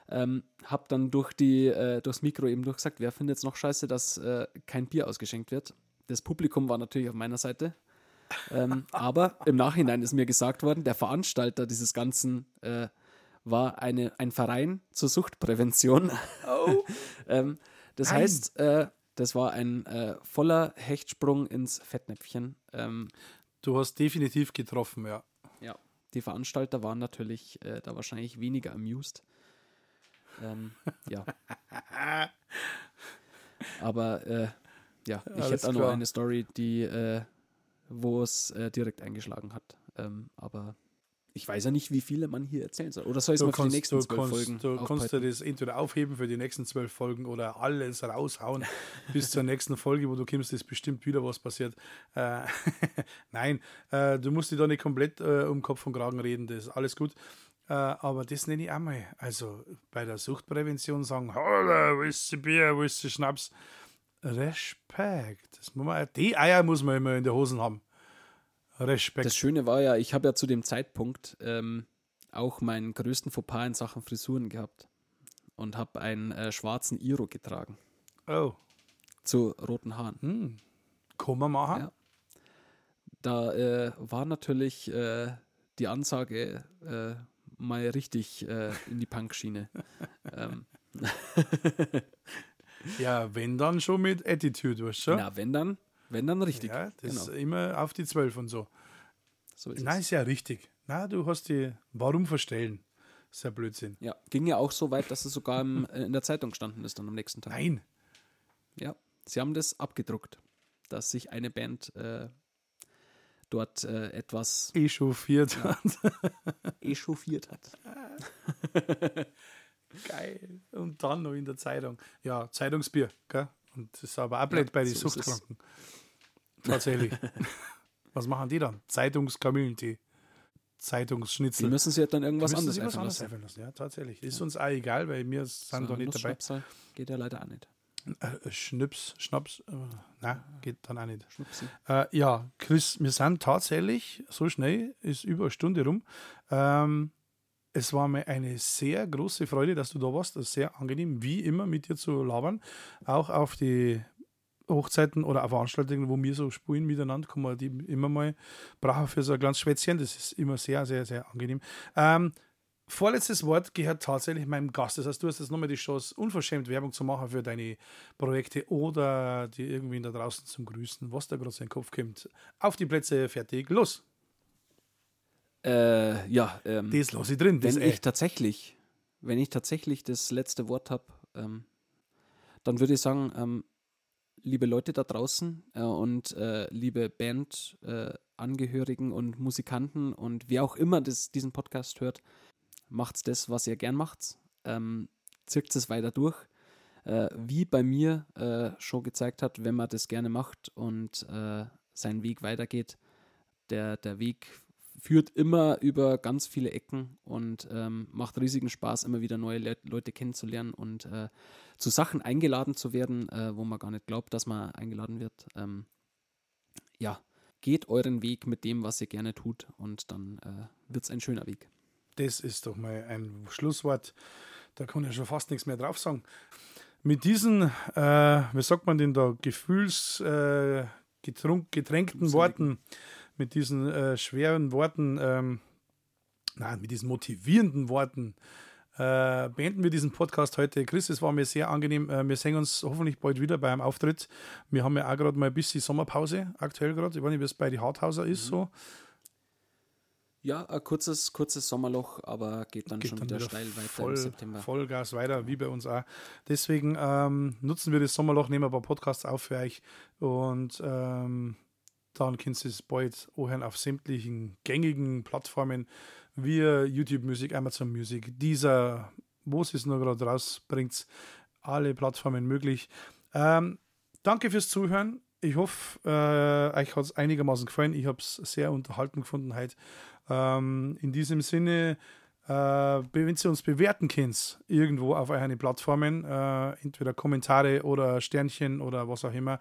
Ähm, hab dann durch die, äh, durchs Mikro eben durchgesagt, wer findet es noch scheiße, dass äh, kein Bier ausgeschenkt wird. Das Publikum war natürlich auf meiner Seite. Ähm, aber im Nachhinein ist mir gesagt worden, der Veranstalter dieses Ganzen äh, war eine, ein Verein zur Suchtprävention. ähm, das
Nein.
heißt, äh, das war ein äh, voller Hechtsprung ins Fettnäpfchen. Ähm,
du hast definitiv getroffen, ja.
ja, die Veranstalter waren natürlich äh, da wahrscheinlich weniger amused. Ähm, ja. Aber äh, ja, ich
Alles
hätte auch noch
klar.
eine Story, die, äh, wo es äh, direkt eingeschlagen hat. Ähm, aber ich weiß ja nicht, wie viele man hier erzählen soll. Oder soll ich es mal für die nächsten zwölf
kannst,
Folgen
du kannst dir
aufhalten?
das entweder aufheben für die nächsten zwölf Folgen oder alles raushauen bis zur nächsten Folge, wo du kommst, ist bestimmt wieder was passiert. Äh, Nein, äh, du musst dich da nicht komplett äh, um Kopf und Kragen reden, das ist alles gut. Äh, aber das nenne ich auch mal. Also bei der Suchtprävention sagen, Holla, willst du Bier, willst du Schnaps? Respekt. Das muss man, die Eier muss man immer in der Hosen haben. Respekt.
Das Schöne war ja, ich habe ja zu dem Zeitpunkt ähm, auch meinen größten Fauxpas in Sachen Frisuren gehabt und habe einen äh, schwarzen Iro getragen
oh,
zu roten Haaren.
hm. man machen.
Ja. Da äh, war natürlich äh, die Ansage äh, mal richtig äh, in die Punkschiene. ähm,
Ja, wenn dann schon mit Attitude, weißt du?
Na, wenn dann, wenn dann richtig.
Ja, das
genau.
ist immer auf die 12 und so.
So ist
Nein,
es.
ist ja richtig. Na, du hast die, warum verstellen? Das ist ja Blödsinn.
Ja, ging ja auch so weit, dass es sogar im, äh, in der Zeitung gestanden ist dann am nächsten Tag.
Nein,
Ja, sie haben das abgedruckt, dass sich eine Band äh, dort äh, etwas
echauffiert.
echauffiert hat.
Geil. Und dann noch in der Zeitung. Ja, Zeitungsbier, gell? Und das ist aber auch blöd
Ja,
bei den
so ist.
Suchtkranken. Tatsächlich. Was machen die dann? Zeitungskamillentee.
Die
Zeitungsschnitzel.
müssen sie halt dann irgendwas anderes
sie was anderes
lassen.
lassen. Ja, tatsächlich. Ist uns auch egal, weil wir sind
So
doch
ein
nicht dabei.
Nussschnapsal Geht ja leider auch nicht.
Äh, Schnips, Schnaps, äh, nein, geht dann auch nicht. Äh, ja, Chris, wir sind tatsächlich, so schnell ist über eine Stunde rum. Ähm, es war mir eine sehr große Freude, dass du da warst. Sehr angenehm, wie immer, mit dir zu labern. Auch auf die Hochzeiten oder auch Veranstaltungen, wo wir so spielen miteinander, kann man die immer mal brauchen für so ein kleines Schwätzchen. Das ist immer sehr, sehr, sehr angenehm. Ähm, vorletztes Wort gehört tatsächlich meinem Gast. Das heißt, du hast jetzt nochmal die Chance, unverschämt Werbung zu machen für deine Projekte oder die irgendwen da draußen zum Grüßen, was da gerade so in den Kopf kommt. Auf die Plätze, fertig, los!
Äh, ja, ähm,
das lasse ich drin. Das
wenn ich tatsächlich, wenn ich tatsächlich das letzte Wort habe, ähm, dann würde ich sagen, ähm, liebe Leute da draußen äh, und äh, liebe Bandangehörigen äh, und Musikanten und wer auch immer das, diesen Podcast hört, macht das, was ihr gern macht. Ähm, zirkt es weiter durch. Äh, wie bei mir äh, schon gezeigt hat, wenn man das gerne macht und seinen Weg weitergeht, der, der Weg führt immer über ganz viele Ecken und ähm, macht riesigen Spaß, immer wieder neue Le Leute kennenzulernen und äh, zu Sachen eingeladen zu werden, äh, wo man gar nicht glaubt, dass man eingeladen wird. Ähm, ja, geht euren Weg mit dem, was ihr gerne tut und dann äh, wird es ein schöner Weg.
Das ist doch mal ein Schlusswort. Da kann ich schon fast nichts mehr drauf sagen. Mit diesen, äh, wie sagt man denn da, gefühlsgetränkten äh, Worten mit diesen äh, schweren Worten, ähm, nein, mit diesen motivierenden Worten äh, beenden wir diesen Podcast heute. Chris, es war mir sehr angenehm. Äh, wir sehen uns hoffentlich bald wieder beim Auftritt. Wir haben ja auch gerade mal ein bisschen Sommerpause aktuell gerade. Ich weiß nicht, wie es bei die Harthauser ist. Mhm. So.
Ja, ein kurzes, kurzes Sommerloch, aber geht dann geht schon dann wieder, wieder steil weiter
voll, im September. Vollgas weiter, wie bei uns auch. Deswegen ähm, nutzen wir das Sommerloch, nehmen ein paar Podcasts auf für euch und ähm, dann kannst du es bald auch auf sämtlichen gängigen Plattformen wie YouTube Music, Amazon Music, dieser, wo es noch gerade rausbringt, alle Plattformen möglich. Ähm, danke fürs Zuhören. Ich hoffe, äh, euch hat es einigermaßen gefallen. Ich habe es sehr unterhalten gefunden heute. Ähm, in diesem Sinne, äh, wenn ihr uns bewerten könnt, irgendwo auf euren Plattformen, äh, entweder Kommentare oder Sternchen oder was auch immer,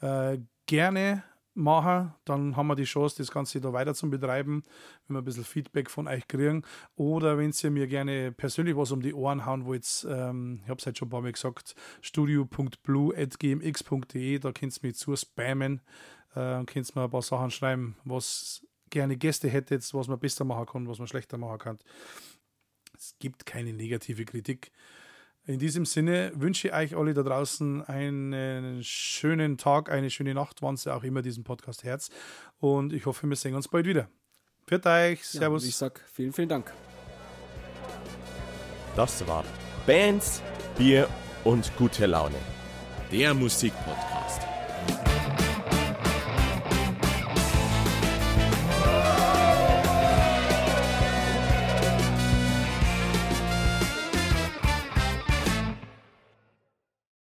äh, gerne machen, dann haben wir die Chance, das Ganze da weiter zu betreiben, wenn wir ein bisschen Feedback von euch kriegen. Oder wenn ihr mir gerne persönlich was um die Ohren hauen wollt, ähm, ich habe es heute schon ein paar Mal gesagt, studio.blue.gmx.de, da könnt ihr mich zu spammen äh, und könnt mir ein paar Sachen schreiben, was gerne Gäste hättet, was man besser machen kann, was man schlechter machen kann. Es gibt keine negative Kritik. In diesem Sinne wünsche ich euch alle da draußen einen schönen Tag, eine schöne Nacht, wann ihr auch immer diesen Podcast herz. Und ich hoffe, wir sehen uns bald wieder. Für euch, Servus.
Ja, ich sag vielen, vielen Dank.
Das war Bands, Bier und gute Laune. Der Musikpodcast.